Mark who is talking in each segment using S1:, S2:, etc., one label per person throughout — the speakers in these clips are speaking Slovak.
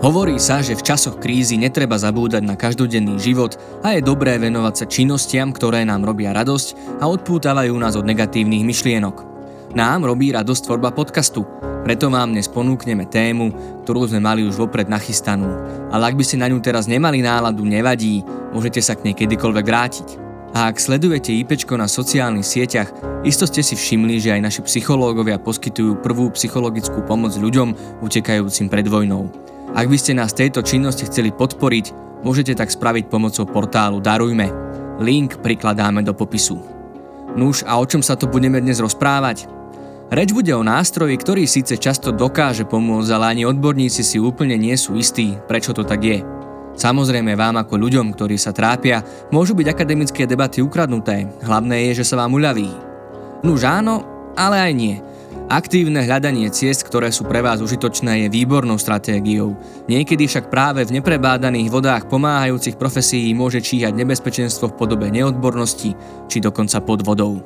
S1: Hovorí sa, že v časoch krízy netreba zabúdať na každodenný život a je dobré venovať sa činnostiam, ktoré nám robia radosť a odpútavajú nás od negatívnych myšlienok. Nám robí radosť tvorba podcastu, preto vám dnes ponúkneme tému, ktorú sme mali už vopred nachystanú. Ale ak by ste na ňu teraz nemali náladu, nevadí, môžete sa k nej kedykoľvek vrátiť. A ak sledujete IPčko na sociálnych sieťach, isto ste si všimli, že aj naši psychológovia poskytujú prvú psychologickú pomoc ľuďom utekajúcim pred vojnou. Ak by ste nás tejto činnosti chceli podporiť, môžete tak spraviť pomocou portálu Darujme. Link prikladáme do popisu. Nuž a o čom sa to budeme dnes rozprávať? Reč bude o nástroji, ktorý síce často dokáže pomôcť, ale ani odborníci si úplne nie sú istí, prečo to tak je. Samozrejme vám ako ľuďom, ktorí sa trápia, môžu byť akademické debaty ukradnuté, hlavné je, že sa vám uľaví. Nuž áno, ale aj nie – Aktívne hľadanie ciest, ktoré sú pre vás užitočné, je výbornou stratégiou. Niekedy však práve v neprebádaných vodách pomáhajúcich profesí môže číhať nebezpečenstvo v podobe neodbornosti či dokonca pod vodou.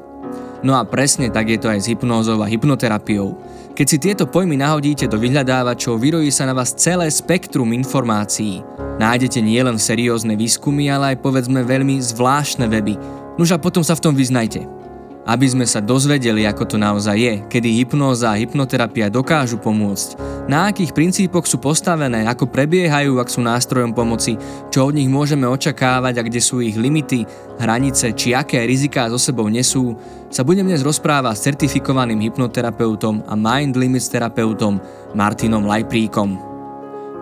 S1: No a presne tak je to aj s hypnózou a hypnoterapiou. Keď si tieto pojmy nahodíte do vyhľadávačov, vyrojí sa na vás celé spektrum informácií. Nájdete nielen seriózne výskumy, ale aj povedzme veľmi zvláštne weby. Nož a potom sa v tom vyznajte aby sme sa dozvedeli, ako to naozaj je, kedy hypnóza a hypnoterapia dokážu pomôcť, na akých princípoch sú postavené, ako prebiehajú, ak sú nástrojom pomoci, čo od nich môžeme očakávať a kde sú ich limity, hranice, či aké riziká so sebou nesú, sa budem dnes rozprávať s certifikovaným hypnoterapeutom a mind limits terapeutom Martinom Lajpríkom.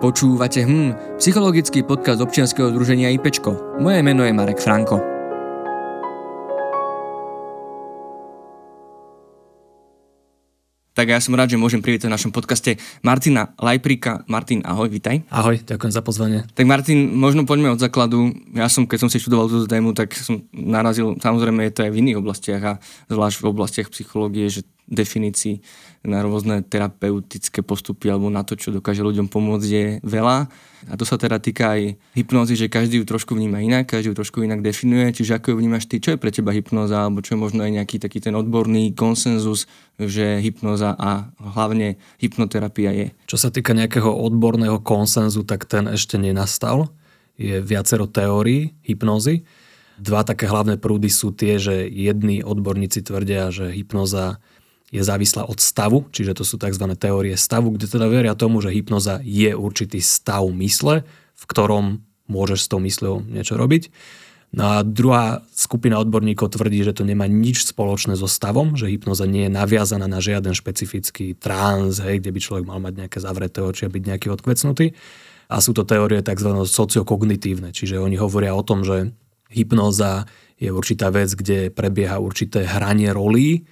S1: Počúvate hm, psychologický podcast občianskeho združenia IPčko. Moje meno je Marek Franko. Tak ja som rád, že môžem privítať v našom podcaste Martina Lajprika. Martin, ahoj, vitaj.
S2: Ahoj, ďakujem za pozvanie.
S1: Tak Martin, možno poďme od základu. Ja som, keď som si študoval túto tému, tak som narazil, samozrejme je to aj v iných oblastiach a zvlášť v oblastiach psychológie, že definícií na rôzne terapeutické postupy alebo na to, čo dokáže ľuďom pomôcť je veľa. A to sa teda týka aj hypnózy, že každý ju trošku vníma inak, každý ju trošku inak definuje. Čiže ako ju vnímaš ty, čo je pre teba hypnóza, alebo čo je možno aj nejaký taký ten odborný konsenzus, že hypnóza a hlavne hypnoterapia je.
S2: Čo sa týka nejakého odborného konsenzu, tak ten ešte nenastal. Je viacero teórií hypnózy. Dva také hlavné prúdy sú tie, že jedni odborníci tvrdia, že hypnoza je závislá od stavu, čiže to sú tzv. teórie stavu, kde teda veria tomu, že hypnoza je určitý stav mysle, v ktorom môžeš s tou mysľou niečo robiť. No a druhá skupina odborníkov tvrdí, že to nemá nič spoločné so stavom, že hypnoza nie je naviazaná na žiaden špecifický trans, hej, kde by človek mal mať nejaké zavreté oči a byť nejaký odkvecnutý. A sú to teórie tzv. sociokognitívne, čiže oni hovoria o tom, že hypnoza je určitá vec, kde prebieha určité hranie rolí,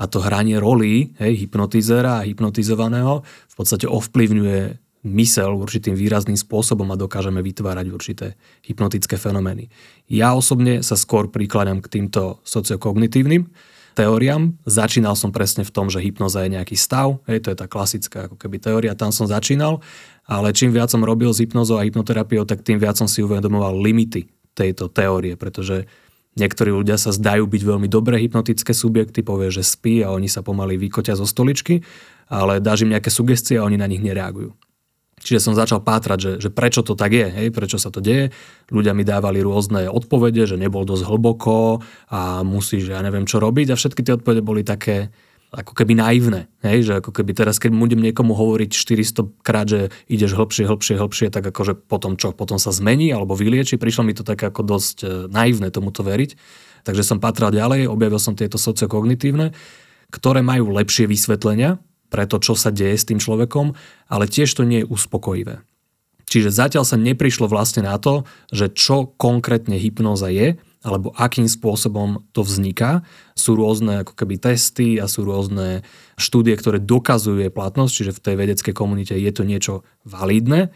S2: a to hranie rolí hej, hypnotizera a hypnotizovaného v podstate ovplyvňuje mysel určitým výrazným spôsobom a dokážeme vytvárať určité hypnotické fenomény. Ja osobne sa skôr prikladám k týmto sociokognitívnym teóriám. Začínal som presne v tom, že hypnoza je nejaký stav, hej, to je tá klasická ako keby teória, tam som začínal, ale čím viac som robil s hypnozou a hypnoterapiou, tak tým viac som si uvedomoval limity tejto teórie, pretože Niektorí ľudia sa zdajú byť veľmi dobré hypnotické subjekty, povie, že spí a oni sa pomaly vykotia zo stoličky, ale dáš im nejaké sugestie a oni na nich nereagujú. Čiže som začal pátrať, že, že prečo to tak je, hej, prečo sa to deje. Ľudia mi dávali rôzne odpovede, že nebol dosť hlboko a musíš, ja neviem čo robiť a všetky tie odpovede boli také, ako keby naivné. Hej? Že ako keby teraz, keď budem niekomu hovoriť 400 krát, že ideš hlbšie, hlbšie, hlbšie, tak akože potom čo? Potom sa zmení alebo vylieči. Prišlo mi to také ako dosť e, naivné tomuto veriť. Takže som patral ďalej, objavil som tieto sociokognitívne, ktoré majú lepšie vysvetlenia pre to, čo sa deje s tým človekom, ale tiež to nie je uspokojivé. Čiže zatiaľ sa neprišlo vlastne na to, že čo konkrétne hypnóza je, alebo akým spôsobom to vzniká. Sú rôzne ako keby testy a sú rôzne štúdie, ktoré dokazujú jej platnosť, čiže v tej vedeckej komunite je to niečo validné,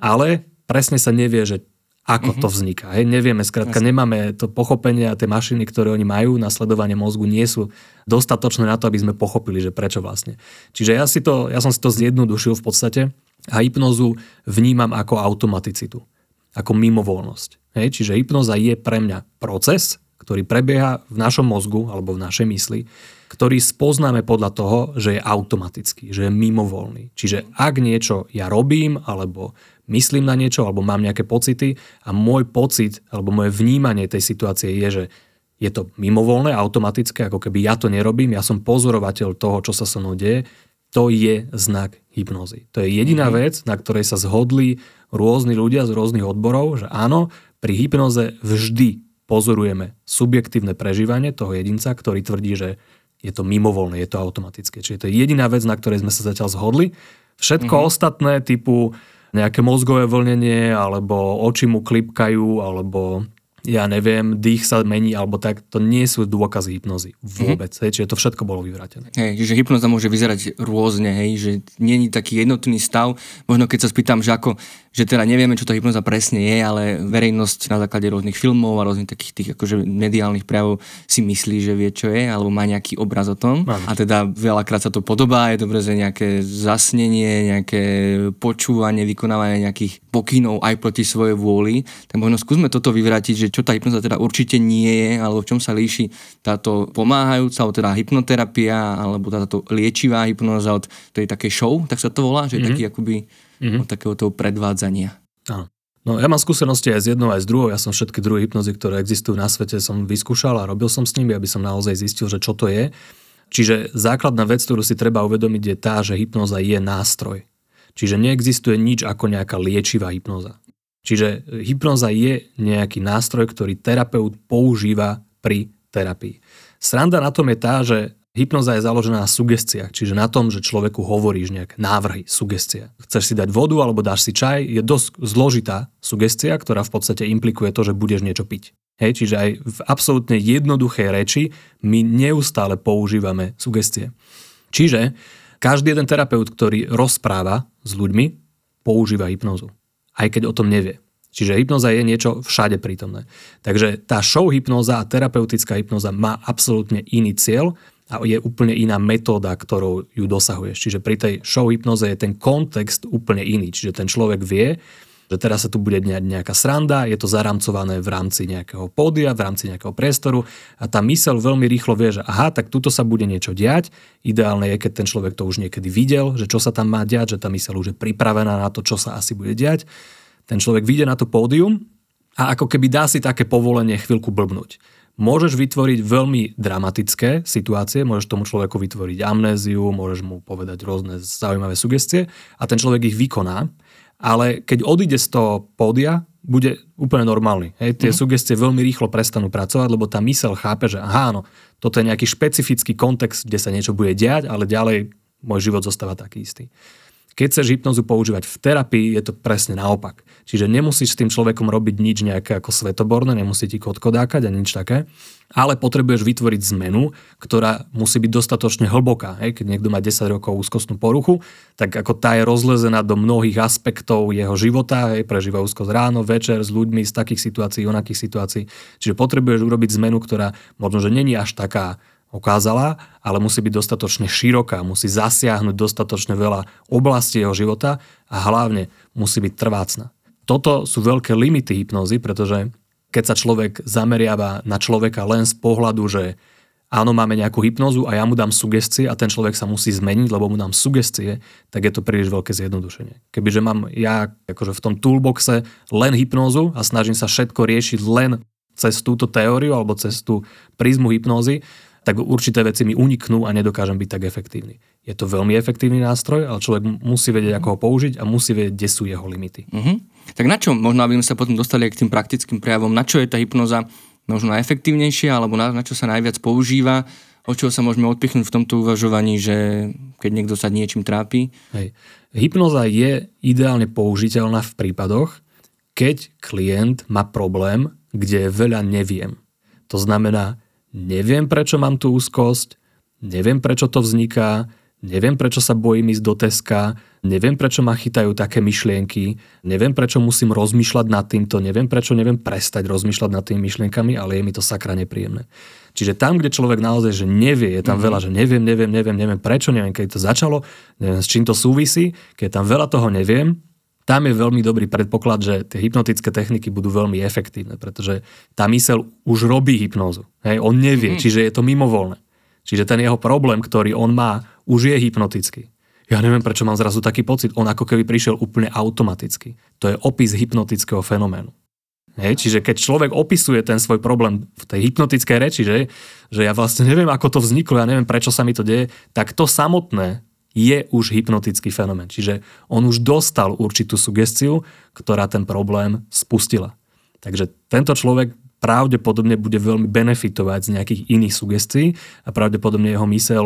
S2: ale presne sa nevie, že ako uh-huh. to vzniká. Hej, nevieme, skrátka Jasne. nemáme to pochopenie a tie mašiny, ktoré oni majú na sledovanie mozgu, nie sú dostatočné na to, aby sme pochopili, že prečo vlastne. Čiže ja, si to, ja som si to zjednodušil v podstate a hypnozu vnímam ako automaticitu, ako mimovoľnosť. Hej, čiže hypnoza je pre mňa proces, ktorý prebieha v našom mozgu alebo v našej mysli, ktorý spoznáme podľa toho, že je automatický, že je mimovoľný. Čiže ak niečo ja robím, alebo myslím na niečo, alebo mám nejaké pocity a môj pocit alebo moje vnímanie tej situácie je, že je to mimovoľné, automatické, ako keby ja to nerobím, ja som pozorovateľ toho, čo sa so mnou deje, to je znak hypnozy. To je jediná mm-hmm. vec, na ktorej sa zhodli rôzni ľudia z rôznych odborov, že áno, pri hypnoze vždy pozorujeme subjektívne prežívanie toho jedinca, ktorý tvrdí, že je to mimovoľné, je to automatické. Čiže to je jediná vec, na ktorej sme sa zatiaľ zhodli. Všetko mm-hmm. ostatné, typu nejaké mozgové vlnenie, alebo oči mu klipkajú, alebo ja neviem, dých sa mení alebo tak, to nie sú dôkazy hypnozy. Vôbec. Mm-hmm. Hej, čiže to všetko bolo vyvrátené.
S1: Hej, čiže hypnoza môže vyzerať rôzne, hej, že nie je taký jednotný stav. Možno keď sa spýtam, že ako že teda nevieme, čo tá hypnoza presne je, ale verejnosť na základe rôznych filmov a rôznych takých tých akože mediálnych prejavov si myslí, že vie, čo je, alebo má nejaký obraz o tom. Mám. A teda veľakrát sa to podobá, je dobré, že nejaké zasnenie, nejaké počúvanie, vykonávanie nejakých pokynov aj proti svojej vôli. Tak možno skúsme toto vyvrátiť, že čo tá hypnoza teda určite nie je, alebo v čom sa líši táto pomáhajúca, alebo teda hypnoterapia, alebo táto liečivá hypnoza od tej takej show, tak sa to volá, že mm-hmm. taký akoby mm-hmm. od takého toho predvádzania.
S2: Áno. No ja mám skúsenosti aj s jednou, aj s druhou. Ja som všetky druhy hypnozy, ktoré existujú na svete, som vyskúšal a robil som s nimi, aby som naozaj zistil, že čo to je. Čiže základná vec, ktorú si treba uvedomiť, je tá, že hypnoza je nástroj. Čiže neexistuje nič ako nejaká liečivá hypnoza. Čiže hypnoza je nejaký nástroj, ktorý terapeut používa pri terapii. Sranda na tom je tá, že Hypnoza je založená na sugestiách, čiže na tom, že človeku hovoríš nejaké návrhy, sugestia. Chceš si dať vodu alebo dáš si čaj, je dosť zložitá sugestia, ktorá v podstate implikuje to, že budeš niečo piť. Hej, čiže aj v absolútne jednoduchej reči my neustále používame sugestie. Čiže každý jeden terapeut, ktorý rozpráva s ľuďmi, používa hypnozu. Aj keď o tom nevie. Čiže hypnoza je niečo všade prítomné. Takže tá show hypnoza a terapeutická hypnoza má absolútne iný cieľ a je úplne iná metóda, ktorou ju dosahuješ. Čiže pri tej show hypnoze je ten kontext úplne iný. Čiže ten človek vie, že teraz sa tu bude nejaká sranda, je to zaramcované v rámci nejakého pódia, v rámci nejakého priestoru a tá myseľ veľmi rýchlo vie, že aha, tak tuto sa bude niečo diať. Ideálne je, keď ten človek to už niekedy videl, že čo sa tam má diať, že tá myseľ už je pripravená na to, čo sa asi bude diať. Ten človek vyjde na to pódium a ako keby dá si také povolenie chvíľku blbnúť môžeš vytvoriť veľmi dramatické situácie, môžeš tomu človeku vytvoriť amnéziu, môžeš mu povedať rôzne zaujímavé sugestie a ten človek ich vykoná, ale keď odíde z toho pódia, bude úplne normálny. Hej, tie mm. sugestie veľmi rýchlo prestanú pracovať, lebo tá mysel chápe, že aha, no, toto je nejaký špecifický kontext, kde sa niečo bude diať, ale ďalej môj život zostáva taký istý. Keď chceš hypnozu používať v terapii, je to presne naopak. Čiže nemusíš s tým človekom robiť nič nejaké ako svetoborné, nemusí ti kodkodákať a nič také, ale potrebuješ vytvoriť zmenu, ktorá musí byť dostatočne hlboká. Keď niekto má 10 rokov úzkostnú poruchu, tak ako tá je rozlezená do mnohých aspektov jeho života, hej? prežíva úzkosť ráno, večer s ľuďmi z takých situácií, onakých situácií. Čiže potrebuješ urobiť zmenu, ktorá možno, že není až taká ukázala, ale musí byť dostatočne široká, musí zasiahnuť dostatočne veľa oblastí jeho života a hlavne musí byť trvácna. Toto sú veľké limity hypnózy, pretože keď sa človek zameriava na človeka len z pohľadu, že áno, máme nejakú hypnozu a ja mu dám sugestie a ten človek sa musí zmeniť, lebo mu dám sugestie, tak je to príliš veľké zjednodušenie. Kebyže mám ja akože v tom toolboxe len hypnózu a snažím sa všetko riešiť len cez túto teóriu alebo cez tú prízmu hypnózy, tak určité veci mi uniknú a nedokážem byť tak efektívny. Je to veľmi efektívny nástroj, ale človek musí vedieť, ako ho použiť a musí vedieť, kde sú jeho limity.
S1: Uh-huh. Tak na čo, možno aby sme sa potom dostali k tým praktickým prejavom, na čo je tá hypnoza možno najefektívnejšia, alebo na, na čo sa najviac používa, od čoho sa môžeme odpichnúť v tomto uvažovaní, že keď niekto sa niečím trápi?
S2: Hej. Hypnoza je ideálne použiteľná v prípadoch, keď klient má problém, kde veľa neviem. To znamená, neviem, prečo mám tú úzkosť, neviem, prečo to vzniká, neviem, prečo sa bojím ísť do Teska, neviem, prečo ma chytajú také myšlienky, neviem, prečo musím rozmýšľať nad týmto, neviem, prečo neviem prestať rozmýšľať nad tými myšlienkami, ale je mi to sakra nepríjemné. Čiže tam, kde človek naozaj že nevie, je tam mm-hmm. veľa, že neviem, neviem, neviem, neviem prečo, neviem, keď to začalo, neviem, s čím to súvisí, keď tam veľa toho neviem, tam je veľmi dobrý predpoklad, že tie hypnotické techniky budú veľmi efektívne, pretože tá mysel už robí hypnózu. Hej, on nevie, mm. čiže je to mimovoľné. Čiže ten jeho problém, ktorý on má, už je hypnotický. Ja neviem, prečo mám zrazu taký pocit. On ako keby prišiel úplne automaticky. To je opis hypnotického fenoménu. Hej, čiže keď človek opisuje ten svoj problém v tej hypnotickej reči, že, že ja vlastne neviem, ako to vzniklo, ja neviem, prečo sa mi to deje, tak to samotné je už hypnotický fenomén. Čiže on už dostal určitú sugestiu, ktorá ten problém spustila. Takže tento človek pravdepodobne bude veľmi benefitovať z nejakých iných sugestií a pravdepodobne jeho mysel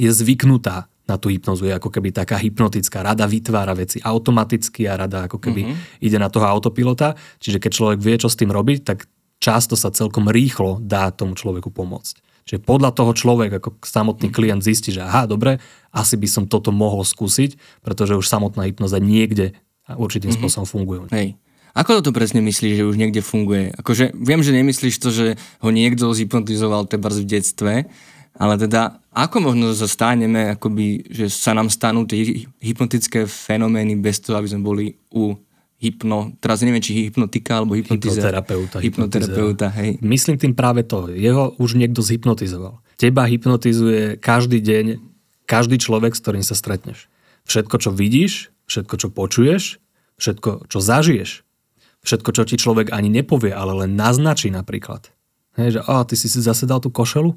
S2: je zvyknutá na tú hypnozu. Je ako keby taká hypnotická rada vytvára veci automaticky a rada ako keby mm-hmm. ide na toho autopilota. Čiže keď človek vie, čo s tým robiť, tak často sa celkom rýchlo dá tomu človeku pomôcť. Čiže podľa toho človek, ako samotný mhm. klient zistí, že aha, dobre, asi by som toto mohol skúsiť, pretože už samotná hypnoza niekde určitým mm-hmm. spôsobom funguje.
S1: Hej. Ako to presne myslíš, že už niekde funguje? Akože viem, že nemyslíš to, že ho niekto zhypnotizoval teba v detstve, ale teda ako možno sa akoby, že sa nám stanú tie hypnotické fenomény bez toho, aby sme boli u hypno, teraz neviem, či hypnotika alebo hypnotizer.
S2: Hypnoterapeuta.
S1: Hypnoterapeuta, hej.
S2: Myslím tým práve to. Jeho už niekto zhypnotizoval. Teba hypnotizuje každý deň, každý človek, s ktorým sa stretneš. Všetko, čo vidíš, všetko, čo počuješ, všetko, čo zažiješ, všetko, čo ti človek ani nepovie, ale len naznačí napríklad. Hej, že oh, ty si si zase dal tú košelu?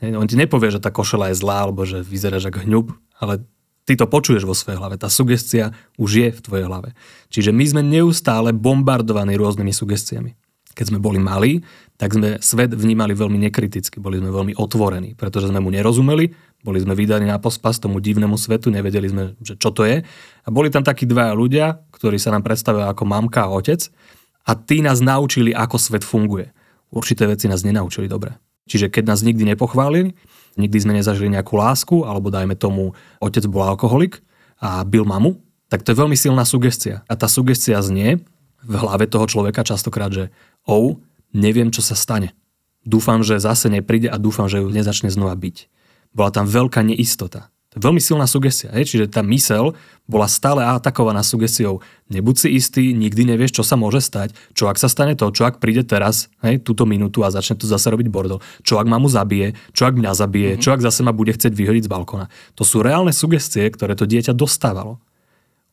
S2: Hej, on ti nepovie, že tá košela je zlá, alebo že vyzeráš ako hňub, ale ty to počuješ vo svojej hlave. Tá sugestia už je v tvojej hlave. Čiže my sme neustále bombardovaní rôznymi sugestiami. Keď sme boli malí, tak sme svet vnímali veľmi nekriticky, boli sme veľmi otvorení, pretože sme mu nerozumeli, boli sme vydaní na pospas tomu divnému svetu, nevedeli sme, že čo to je. A boli tam takí dvaja ľudia, ktorí sa nám predstavili ako mamka a otec a tí nás naučili, ako svet funguje. Určité veci nás nenaučili dobre. Čiže keď nás nikdy nepochválili, nikdy sme nezažili nejakú lásku, alebo dajme tomu, otec bol alkoholik a bil mamu, tak to je veľmi silná sugestia. A tá sugestia znie v hlave toho človeka častokrát, že ou, neviem, čo sa stane. Dúfam, že zase nepríde a dúfam, že ju nezačne znova byť. Bola tam veľká neistota. Veľmi silná sugestia, hej? čiže tá mysel bola stále atakovaná sugestiou. Nebuď si istý, nikdy nevieš, čo sa môže stať, čo ak sa stane to, čo ak príde teraz, hej, túto minútu a začne tu zase robiť bordel, čo ak ma mu zabije, čo ak mňa zabije, mm-hmm. čo ak zase ma bude chcieť vyhodiť z balkona. To sú reálne sugestie, ktoré to dieťa dostávalo.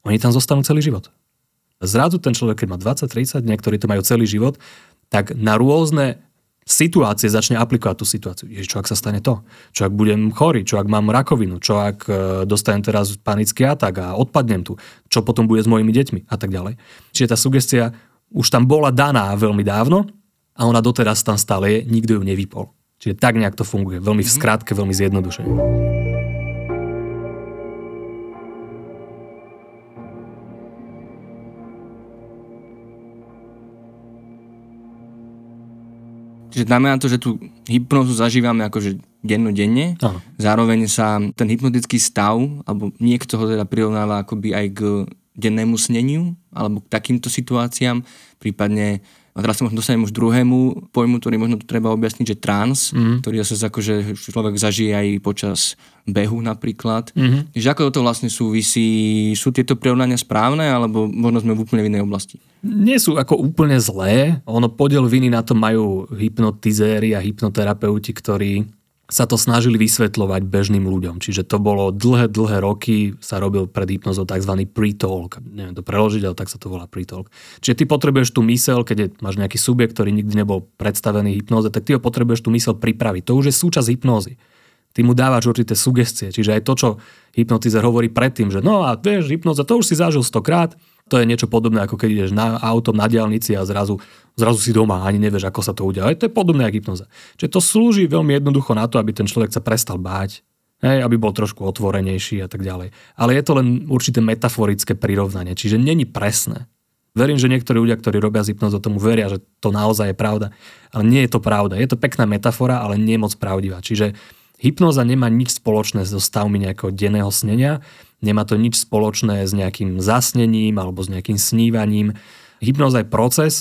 S2: Oni tam zostanú celý život. Zrazu ten človek, keď má 20-30, niektorí to majú celý život, tak na rôzne situácie začne aplikovať tú situáciu. Ježiš, čo ak sa stane to? Čo ak budem chorý? Čo ak mám rakovinu? Čo ak e, dostanem teraz panický atak a odpadnem tu? Čo potom bude s mojimi deťmi? A tak ďalej. Čiže tá sugestia už tam bola daná veľmi dávno a ona doteraz tam stále je, nikto ju nevypol. Čiže tak nejak to funguje. Veľmi v mhm. skrátke, veľmi zjednodušene.
S1: Čiže znamená to, že tú hypnozu zažívame akože dennodenne. Aha. Zároveň sa ten hypnotický stav, alebo niekto ho teda prirovnáva akoby aj k dennému sneniu, alebo k takýmto situáciám, prípadne a teraz sa možno dostanem už druhému pojmu, ktorý možno tu treba objasniť, že trans, mm. ktorý zase akože človek zažije aj počas behu napríklad. Mm-hmm. Že ako toto vlastne súvisí? Sú tieto prirovnania správne, alebo možno sme v úplne v inej oblasti?
S2: Nie sú ako úplne zlé. Ono podiel viny na to majú hypnotizéri a hypnoterapeuti, ktorí sa to snažili vysvetľovať bežným ľuďom. Čiže to bolo dlhé, dlhé roky, sa robil pred hypnozou tzv. pre-talk. Neviem to preložiť, ale tak sa to volá pre-talk. Čiže ty potrebuješ tú mysel, keď je, máš nejaký subjekt, ktorý nikdy nebol predstavený hypnoze, tak ty ho potrebuješ tú mysel pripraviť. To už je súčasť hypnózy. Ty mu dávaš určité sugestie. Čiže aj to, čo hypnotizer hovorí predtým, že no a vieš, hypnoza, to už si zažil stokrát, to je niečo podobné, ako keď ideš na autom na diálnici a zrazu, zrazu si doma ani nevieš, ako sa to udia. To je podobné ako hypnoza. Čiže to slúži veľmi jednoducho na to, aby ten človek sa prestal báť, hej, aby bol trošku otvorenejší a tak ďalej. Ale je to len určité metaforické prirovnanie, čiže není presné. Verím, že niektorí ľudia, ktorí robia z hypnozu, tomu veria, že to naozaj je pravda. Ale nie je to pravda. Je to pekná metafora, ale nie moc pravdivá. Čiže hypnoza nemá nič spoločné so stavmi nejakého denného snenia Nemá to nič spoločné s nejakým zasnením alebo s nejakým snívaním. Hypnoza je proces,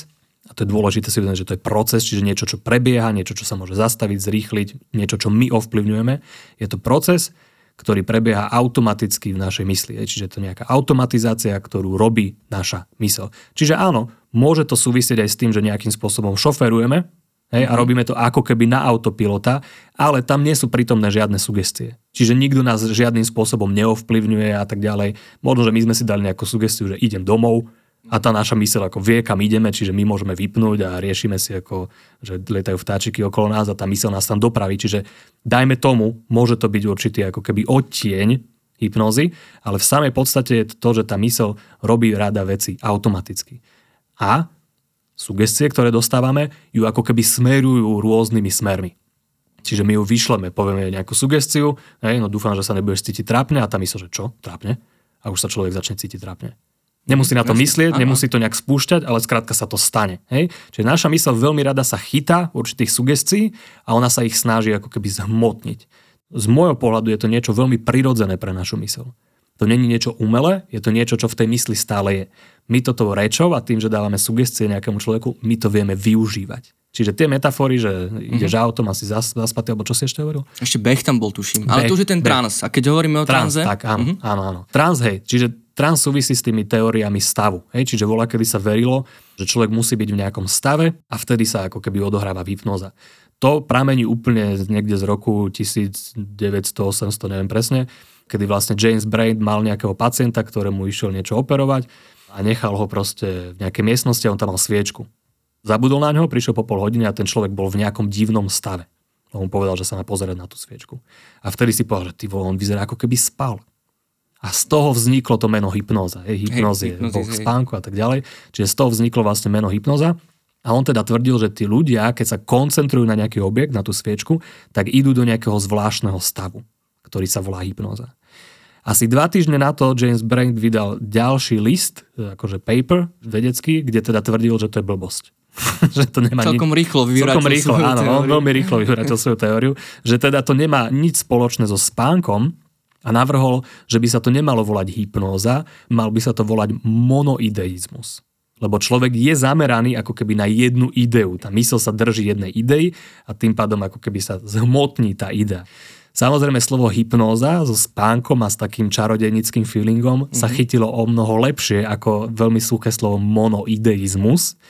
S2: a to je dôležité si uvedomiť, že to je proces, čiže niečo, čo prebieha, niečo, čo sa môže zastaviť, zrýchliť, niečo, čo my ovplyvňujeme. Je to proces, ktorý prebieha automaticky v našej mysli. Čiže to je nejaká automatizácia, ktorú robí naša mysel. Čiže áno, môže to súvisieť aj s tým, že nejakým spôsobom šoferujeme hej, a mhm. robíme to ako keby na autopilota, ale tam nie sú prítomné žiadne sugestie. Čiže nikto nás žiadnym spôsobom neovplyvňuje a tak ďalej. Možno, že my sme si dali nejakú sugestiu, že idem domov, a tá naša myseľ ako vie, kam ideme, čiže my môžeme vypnúť a riešime si ako, že lietajú vtáčiky okolo nás a tá myseľ nás tam dopraví. Čiže dajme tomu, môže to byť určitý ako keby odtieň hypnozy, ale v samej podstate je to, že tá myseľ robí rada veci automaticky. A sugestie, ktoré dostávame, ju ako keby smerujú rôznymi smermi. Čiže my ju vyšleme, povieme nejakú sugestiu, hej, no dúfam, že sa nebudeš cítiť trápne a tá mysl, že čo, trápne? A už sa človek začne cítiť trápne. Nemusí na to myslieť, nemusí to nejak spúšťať, ale skrátka sa to stane. Hej? Čiže naša mysl veľmi rada sa chytá určitých sugestií a ona sa ich snaží ako keby zhmotniť. Z môjho pohľadu je to niečo veľmi prirodzené pre našu mysl. To není niečo umelé, je to niečo, čo v tej mysli stále je. My toto rečou a tým, že dávame sugestie nejakému človeku, my to vieme využívať. Čiže tie metafory, že ideš mm-hmm. autom asi zas, zaspatý, alebo čo si ešte hovoril?
S1: Ešte beh tam bol, tuším. Beh, Ale to už je ten trans. A keď hovoríme o trans, tranze...
S2: Tak, áno, mm-hmm. áno, áno. Trans, hej. Čiže trans súvisí s tými teóriami stavu. Hej? Čiže voľa, kedy sa verilo, že človek musí byť v nejakom stave a vtedy sa ako keby odohráva hypnoza. To pramení úplne niekde z roku 1900, 800, neviem presne, kedy vlastne James Braid mal nejakého pacienta, ktorému išiel niečo operovať a nechal ho proste v nejakej miestnosti a on tam mal sviečku. Zabudol na ňo, prišiel po pol hodiny a ten človek bol v nejakom divnom stave. On mu povedal, že sa má pozerať na tú sviečku. A vtedy si povedal, že ty vole, on vyzerá ako keby spal. A z toho vzniklo to meno hypnoza. Hej, hypnoz je boh spánku a tak ďalej. Čiže z toho vzniklo vlastne meno hypnoza. A on teda tvrdil, že tí ľudia, keď sa koncentrujú na nejaký objekt, na tú sviečku, tak idú do nejakého zvláštneho stavu, ktorý sa volá hypnoza. Asi dva týždne na to James Brain vydal ďalší list, akože paper vedecký, kde teda tvrdil, že to je blbosť.
S1: že to nemá celkom nič, rýchlo vyvratil
S2: celkom rýchlo, áno, teóriu. on veľmi rýchlo vyvratil svoju teóriu, že teda to nemá nič spoločné so spánkom a navrhol, že by sa to nemalo volať hypnóza, mal by sa to volať monoideizmus. Lebo človek je zameraný ako keby na jednu ideu. Tá mysl sa drží jednej idei a tým pádom ako keby sa zhmotní tá idea. Samozrejme slovo hypnóza so spánkom a s takým čarodejnickým feelingom mm-hmm. sa mhm. chytilo o mnoho lepšie ako veľmi suché slovo monoideizmus.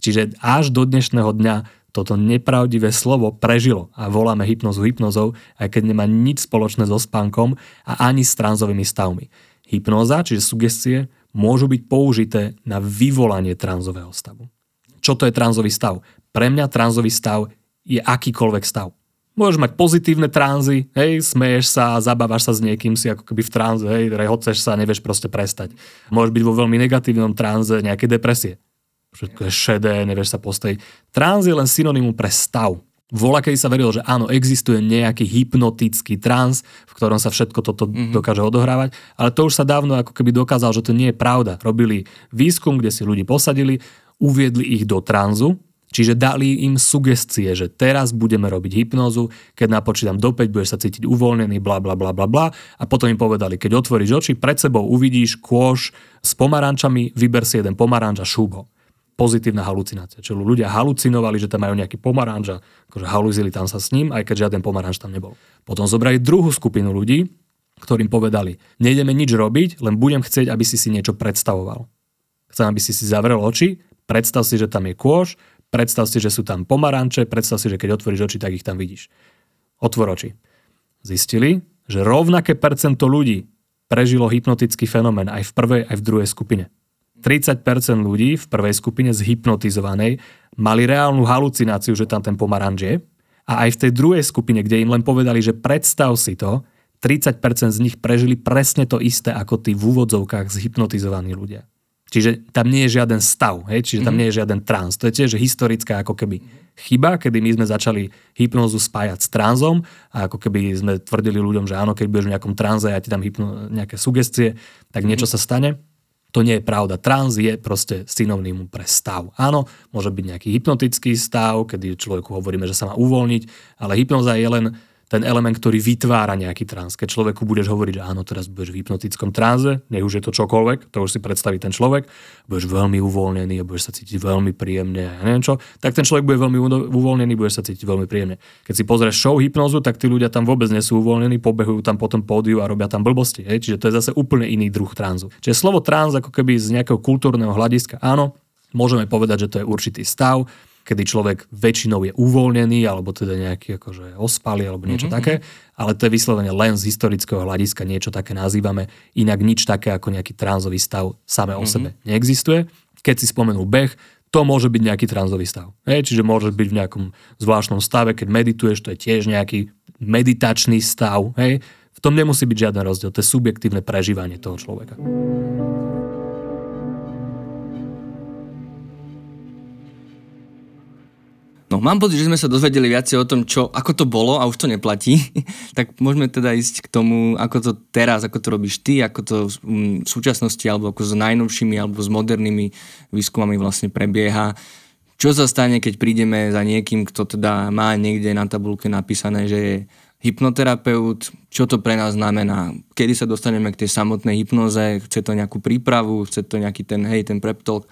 S2: Čiže až do dnešného dňa toto nepravdivé slovo prežilo a voláme hypnozu hypnozou, aj keď nemá nič spoločné so spánkom a ani s tranzovými stavmi. Hypnoza, čiže sugestie, môžu byť použité na vyvolanie tranzového stavu. Čo to je tranzový stav? Pre mňa tranzový stav je akýkoľvek stav. Môžeš mať pozitívne tranzy, hej, smeješ sa, zabávaš sa s niekým, si ako keby v tranze, hej, rehoceš sa, nevieš proste prestať. Môžeš byť vo veľmi negatívnom tranze, nejaké depresie. Všetko je šedé, nevieš sa postaviť. Trans je len synonymum pre stav. Vola, keď sa verilo, že áno, existuje nejaký hypnotický trans, v ktorom sa všetko toto mm-hmm. dokáže odohrávať, ale to už sa dávno ako keby dokázal, že to nie je pravda. Robili výskum, kde si ľudí posadili, uviedli ich do tranzu, Čiže dali im sugestie, že teraz budeme robiť hypnozu, keď napočítam do 5, budeš sa cítiť uvoľnený, bla bla bla bla bla. A potom im povedali, keď otvoríš oči, pred sebou uvidíš kôž s pomarančami, vyber si jeden pomaranč a šúb. Pozitívna halucinácia. Čiže ľudia halucinovali, že tam majú nejaký pomaranč a akože haluzili tam sa s ním, aj keď žiaden pomaranč tam nebol. Potom zobrali druhú skupinu ľudí, ktorým povedali, nejdeme nič robiť, len budem chcieť, aby si si niečo predstavoval. Chcem, aby si si zavrel oči, predstav si, že tam je kôž, Predstav si, že sú tam pomaranče, predstav si, že keď otvoríš oči, tak ich tam vidíš. Otvor oči. Zistili, že rovnaké percento ľudí prežilo hypnotický fenomén aj v prvej, aj v druhej skupine. 30% ľudí v prvej skupine zhypnotizovanej mali reálnu halucináciu, že tam ten pomaranč je. A aj v tej druhej skupine, kde im len povedali, že predstav si to, 30% z nich prežili presne to isté ako tí v úvodzovkách zhypnotizovaní ľudia. Čiže tam nie je žiaden stav, hej? čiže tam mm-hmm. nie je žiaden trans. To je tiež historická ako keby chyba, kedy my sme začali hypnózu spájať s tranzom a ako keby sme tvrdili ľuďom, že áno, keď budeš v nejakom tranze a ja ti dám hypno, nejaké sugestie, tak niečo mm-hmm. sa stane. To nie je pravda. Trans je proste synonymum pre stav. Áno, môže byť nejaký hypnotický stav, kedy človeku hovoríme, že sa má uvoľniť, ale hypnoza je len ten element, ktorý vytvára nejaký trans. Keď človeku budeš hovoriť, že áno, teraz budeš v hypnotickom tranze, nech už je to čokoľvek, to už si predstaví ten človek, budeš veľmi uvoľnený a budeš sa cítiť veľmi príjemne a neviem čo, tak ten človek bude veľmi uvoľnený, budeš sa cítiť veľmi príjemne. Keď si pozrieš show hypnozu, tak tí ľudia tam vôbec nie sú uvoľnení, pobehujú tam potom pódiu a robia tam blbosti. Hej? Čiže to je zase úplne iný druh tranzu. Čiže slovo trans ako keby z nejakého kultúrneho hľadiska, áno, môžeme povedať, že to je určitý stav, kedy človek väčšinou je uvoľnený, alebo teda nejaký akože ospalý, alebo niečo mm-hmm. také, ale to je vyslovene len z historického hľadiska niečo také nazývame, inak nič také ako nejaký tranzový stav samé o mm-hmm. sebe neexistuje. Keď si spomenul beh, to môže byť nejaký tranzový stav. Hej, čiže môže byť v nejakom zvláštnom stave, keď medituješ, to je tiež nejaký meditačný stav. Hej. V tom nemusí byť žiaden rozdiel, to je subjektívne prežívanie toho človeka.
S1: No, mám pocit, že sme sa dozvedeli viacej o tom, čo, ako to bolo a už to neplatí. tak môžeme teda ísť k tomu, ako to teraz, ako to robíš ty, ako to v súčasnosti, alebo ako s najnovšími, alebo s modernými výskumami vlastne prebieha. Čo sa stane, keď prídeme za niekým, kto teda má niekde na tabulke napísané, že je hypnoterapeut, čo to pre nás znamená, kedy sa dostaneme k tej samotnej hypnoze, chce to nejakú prípravu, chce to nejaký ten, hej, ten prep talk,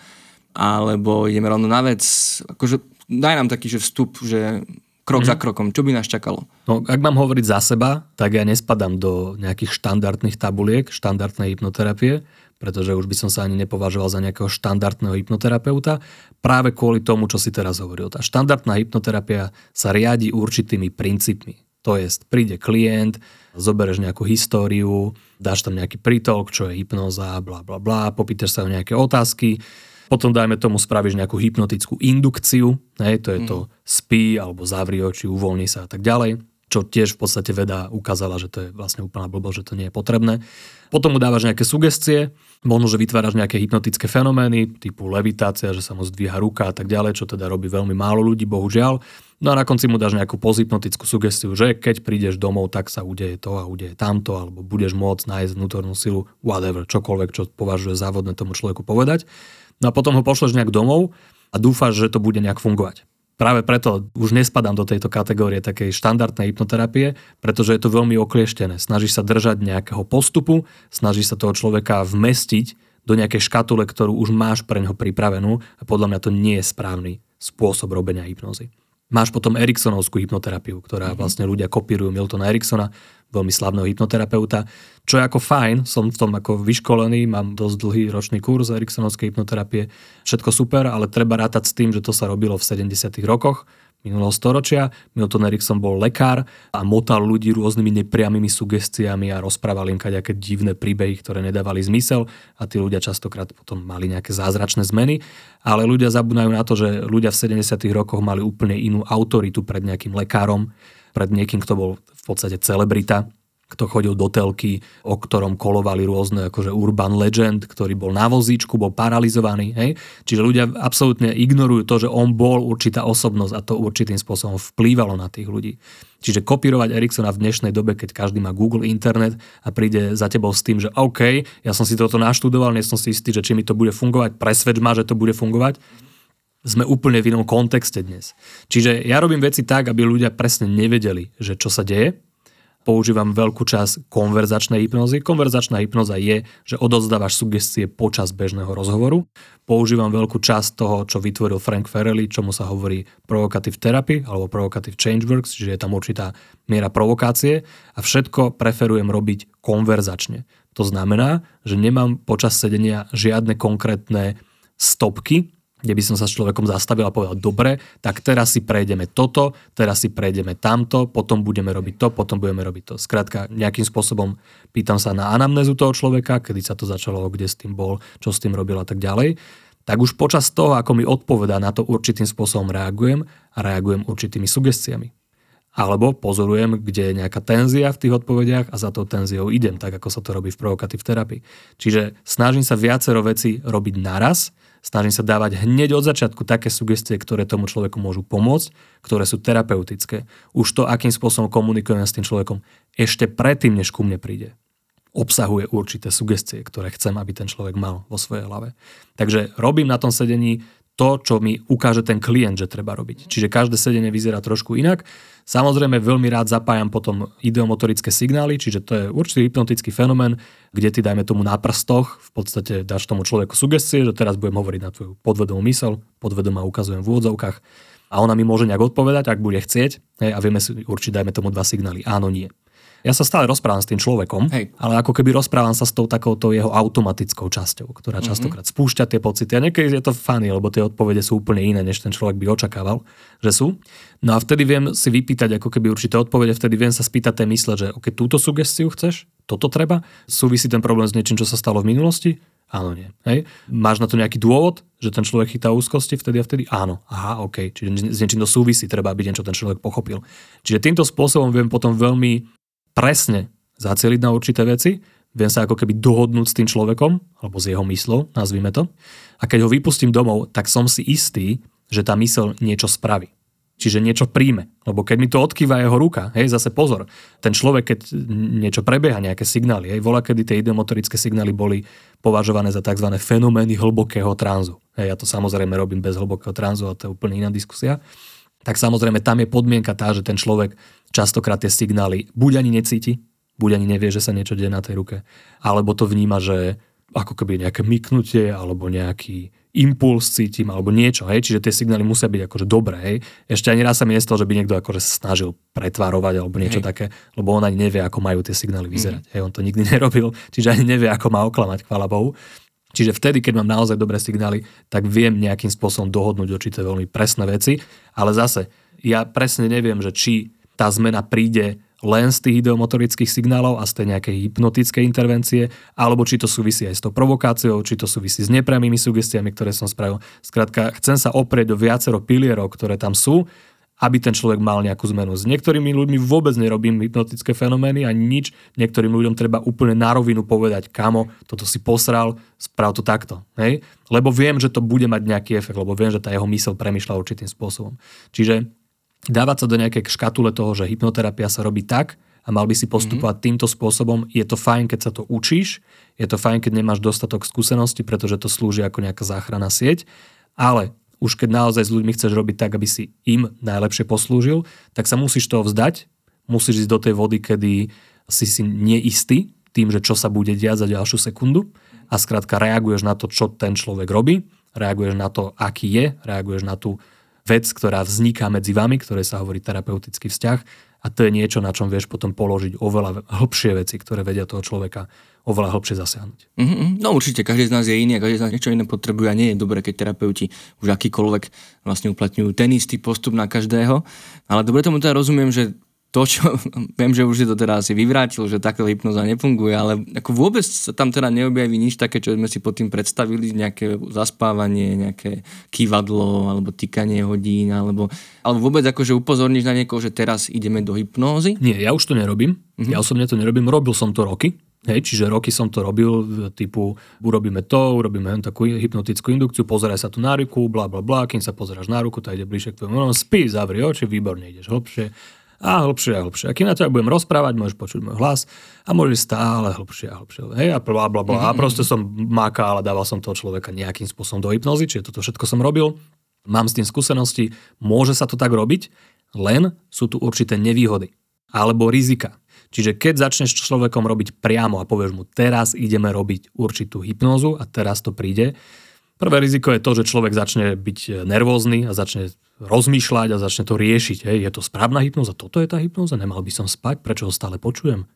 S1: alebo ideme rovno na vec, akože daj nám taký že vstup, že krok mm. za mhm. krokom, čo by nás čakalo?
S2: No, ak mám hovoriť za seba, tak ja nespadám do nejakých štandardných tabuliek, štandardnej hypnoterapie, pretože už by som sa ani nepovažoval za nejakého štandardného hypnoterapeuta, práve kvôli tomu, čo si teraz hovoril. Tá štandardná hypnoterapia sa riadi určitými princípmi. To je, príde klient, zobereš nejakú históriu, dáš tam nejaký prítolk, čo je hypnoza, bla bla bla, popýtaš sa o nejaké otázky, potom dajme tomu spravíš nejakú hypnotickú indukciu, hej, to je mm. to mhm. spí alebo zavri oči, uvoľni sa a tak ďalej čo tiež v podstate veda ukázala, že to je vlastne úplná blbosť, že to nie je potrebné. Potom mu dávaš nejaké sugestie, možno, že vytváraš nejaké hypnotické fenomény, typu levitácia, že sa mu zdvíha ruka a tak ďalej, čo teda robí veľmi málo ľudí, bohužiaľ. No a na konci mu dáš nejakú pozhypnotickú sugestiu, že keď prídeš domov, tak sa udeje to a udeje tamto, alebo budeš môcť nájsť vnútornú silu, whatever, čokoľvek, čo považuje závodné tomu človeku povedať. No a potom ho pošleš nejak domov a dúfaš, že to bude nejak fungovať. Práve preto už nespadám do tejto kategórie takej štandardnej hypnoterapie, pretože je to veľmi oklieštené. Snažíš sa držať nejakého postupu, snažíš sa toho človeka vmestiť do nejakej škatule, ktorú už máš pre neho pripravenú a podľa mňa to nie je správny spôsob robenia hypnozy. Máš potom Eriksonovskú hypnoterapiu, ktorá mm-hmm. vlastne ľudia kopírujú Miltona Eriksona, veľmi slavného hypnoterapeuta, čo je ako fajn, som v tom ako vyškolený, mám dosť dlhý ročný kurz Eriksonovskej hypnoterapie, všetko super, ale treba rátať s tým, že to sa robilo v 70. rokoch, minulého storočia. Milton Erickson bol lekár a motal ľudí rôznymi nepriamými sugestiami a rozprával im kaďaké divné príbehy, ktoré nedávali zmysel a tí ľudia častokrát potom mali nejaké zázračné zmeny. Ale ľudia zabúdajú na to, že ľudia v 70. rokoch mali úplne inú autoritu pred nejakým lekárom, pred niekým, kto bol v podstate celebrita kto chodil do telky, o ktorom kolovali rôzne akože urban legend, ktorý bol na vozíčku, bol paralizovaný. Hej? Čiže ľudia absolútne ignorujú to, že on bol určitá osobnosť a to určitým spôsobom vplývalo na tých ľudí. Čiže kopírovať Ericssona v dnešnej dobe, keď každý má Google internet a príde za tebou s tým, že OK, ja som si toto naštudoval, nie som si istý, že či mi to bude fungovať, presvedč ma, že to bude fungovať sme úplne v inom kontexte dnes. Čiže ja robím veci tak, aby ľudia presne nevedeli, že čo sa deje, používam veľkú časť konverzačnej hypnozy. Konverzačná hypnoza je, že odozdávaš sugestie počas bežného rozhovoru. Používam veľkú časť toho, čo vytvoril Frank Farrelly, čomu sa hovorí provocative therapy alebo provocative change works, čiže je tam určitá miera provokácie a všetko preferujem robiť konverzačne. To znamená, že nemám počas sedenia žiadne konkrétne stopky, kde by som sa s človekom zastavil a povedal, dobre, tak teraz si prejdeme toto, teraz si prejdeme tamto, potom budeme robiť to, potom budeme robiť to. Skrátka, nejakým spôsobom pýtam sa na anamnézu toho človeka, kedy sa to začalo, kde s tým bol, čo s tým robil a tak ďalej. Tak už počas toho, ako mi odpovedá na to, určitým spôsobom reagujem a reagujem určitými sugestiami. Alebo pozorujem, kde je nejaká tenzia v tých odpovediach a za tou tenziou idem, tak ako sa to robí v provokatív terapii. Čiže snažím sa viacero veci robiť naraz, Snažím sa dávať hneď od začiatku také sugestie, ktoré tomu človeku môžu pomôcť, ktoré sú terapeutické. Už to, akým spôsobom komunikujem s tým človekom, ešte predtým, než ku mne príde, obsahuje určité sugestie, ktoré chcem, aby ten človek mal vo svojej hlave. Takže robím na tom sedení to, čo mi ukáže ten klient, že treba robiť. Čiže každé sedenie vyzerá trošku inak. Samozrejme veľmi rád zapájam potom ideomotorické signály, čiže to je určitý hypnotický fenomén, kde ty dajme tomu na prstoch, v podstate dáš tomu človeku sugestie, že teraz budem hovoriť na tvoju podvedomú mysel, podvedomá ukazujem v úvodzovkách a ona mi môže nejak odpovedať, ak bude chcieť hej, a vieme si určiť, dajme tomu dva signály, áno, nie. Ja sa stále rozprávam s tým človekom, Hej. ale ako keby rozprávam sa s tou takouto jeho automatickou časťou, ktorá mm-hmm. častokrát spúšťa tie pocity. A niekedy je to funny, lebo tie odpovede sú úplne iné, než ten človek by očakával, že sú. No a vtedy viem si vypýtať ako keby určité odpovede, vtedy viem sa spýtať tej mysle, že OK, túto sugestiu chceš, toto treba, súvisí ten problém s niečím, čo sa stalo v minulosti, Áno, nie. Hej. Máš na to nejaký dôvod, že ten človek chytá úzkosti vtedy a vtedy? Áno. Aha, OK. Čiže s niečím to súvisí, treba, aby niečo ten človek pochopil. Čiže týmto spôsobom viem potom veľmi presne zacieliť na určité veci, viem sa ako keby dohodnúť s tým človekom, alebo s jeho myslou, nazvime to. A keď ho vypustím domov, tak som si istý, že tá mysel niečo spraví. Čiže niečo príjme. Lebo keď mi to odkýva jeho ruka, hej, zase pozor, ten človek, keď niečo prebieha, nejaké signály, hej, volá, kedy tie ideomotorické signály boli považované za tzv. fenomény hlbokého tranzu. Hej, ja to samozrejme robím bez hlbokého tranzu, ale to je úplne iná diskusia tak samozrejme tam je podmienka tá, že ten človek častokrát tie signály buď ani necíti, buď ani nevie, že sa niečo deje na tej ruke, alebo to vníma, že ako keby nejaké myknutie alebo nejaký impuls cítim alebo niečo, hej, čiže tie signály musia byť akože dobré, hej. Ešte ani raz sa mi nestalo, že by niekto akože snažil pretvárovať alebo niečo hej. také, lebo on ani nevie, ako majú tie signály vyzerať, mm. hej, on to nikdy nerobil, čiže ani nevie, ako má oklamať, chvála Bohu. Čiže vtedy, keď mám naozaj dobré signály, tak viem nejakým spôsobom dohodnúť určité veľmi presné veci, ale zase ja presne neviem, že či tá zmena príde len z tých ideomotorických signálov a z tej nejakej hypnotickej intervencie, alebo či to súvisí aj s tou provokáciou, či to súvisí s nepriamými sugestiami, ktoré som spravil. Skrátka, chcem sa oprieť do viacero pilierov, ktoré tam sú aby ten človek mal nejakú zmenu. S niektorými ľuďmi vôbec nerobím hypnotické fenomény ani nič. Niektorým ľuďom treba úplne na rovinu povedať, kamo, toto si posral, sprav to takto. Hej? Lebo viem, že to bude mať nejaký efekt, lebo viem, že tá jeho mysel premyšľa určitým spôsobom. Čiže dávať sa do nejakej škatule toho, že hypnoterapia sa robí tak a mal by si postupovať mm-hmm. týmto spôsobom, je to fajn, keď sa to učíš, je to fajn, keď nemáš dostatok skúsenosti, pretože to slúži ako nejaká záchrana sieť, ale už keď naozaj s ľuďmi chceš robiť tak, aby si im najlepšie poslúžil, tak sa musíš toho vzdať, musíš ísť do tej vody, kedy si si neistý tým, že čo sa bude diať za ďalšiu sekundu. A skrátka reaguješ na to, čo ten človek robí, reaguješ na to, aký je, reaguješ na tú vec, ktorá vzniká medzi vami, ktoré sa hovorí terapeutický vzťah a to je niečo, na čom vieš potom položiť oveľa hĺbšie veci, ktoré vedia toho človeka oveľa hlbšie zasiahnuť.
S1: Mm-hmm. No určite, každý z nás je iný a každý z nás niečo iné potrebuje a nie je dobré, keď terapeuti už akýkoľvek vlastne uplatňujú ten istý postup na každého. Ale dobre tomu teda rozumiem, že to, čo viem, že už si to teda asi vyvrátil, že takto hypnoza nefunguje, ale ako vôbec sa tam teda neobjaví nič také, čo sme si pod tým predstavili, nejaké zaspávanie, nejaké kývadlo, alebo týkanie hodín, alebo, alebo vôbec akože upozorníš na niekoho, že teraz ideme do hypnózy?
S2: Nie, ja už to nerobím. Mm-hmm. Ja osobne to nerobím, robil som to roky. Hej, čiže roky som to robil, typu urobíme to, urobíme takú hypnotickú indukciu, pozeraj sa tu na ruku, bla bla bla, kým sa pozeráš na ruku, tak ide bližšie k tvojmu, no, spí, zavri oči, výborne, ideš hlbšie a hlbšie a hlbšie. A kým na to ja budem rozprávať, môžeš počuť môj hlas a môžeš stále hlbšie a hlbšie. Hej, a bla bla bla. A mhm. proste som makal a dával som toho človeka nejakým spôsobom do hypnozy, čiže toto všetko som robil. Mám s tým skúsenosti, môže sa to tak robiť, len sú tu určité nevýhody alebo rizika. Čiže keď začneš človekom robiť priamo a povieš mu, teraz ideme robiť určitú hypnózu a teraz to príde, Prvé riziko je to, že človek začne byť nervózny a začne rozmýšľať a začne to riešiť. Hej, je to správna hypnoza? Toto je tá hypnoza? Nemal by som spať? Prečo ho stále počujem?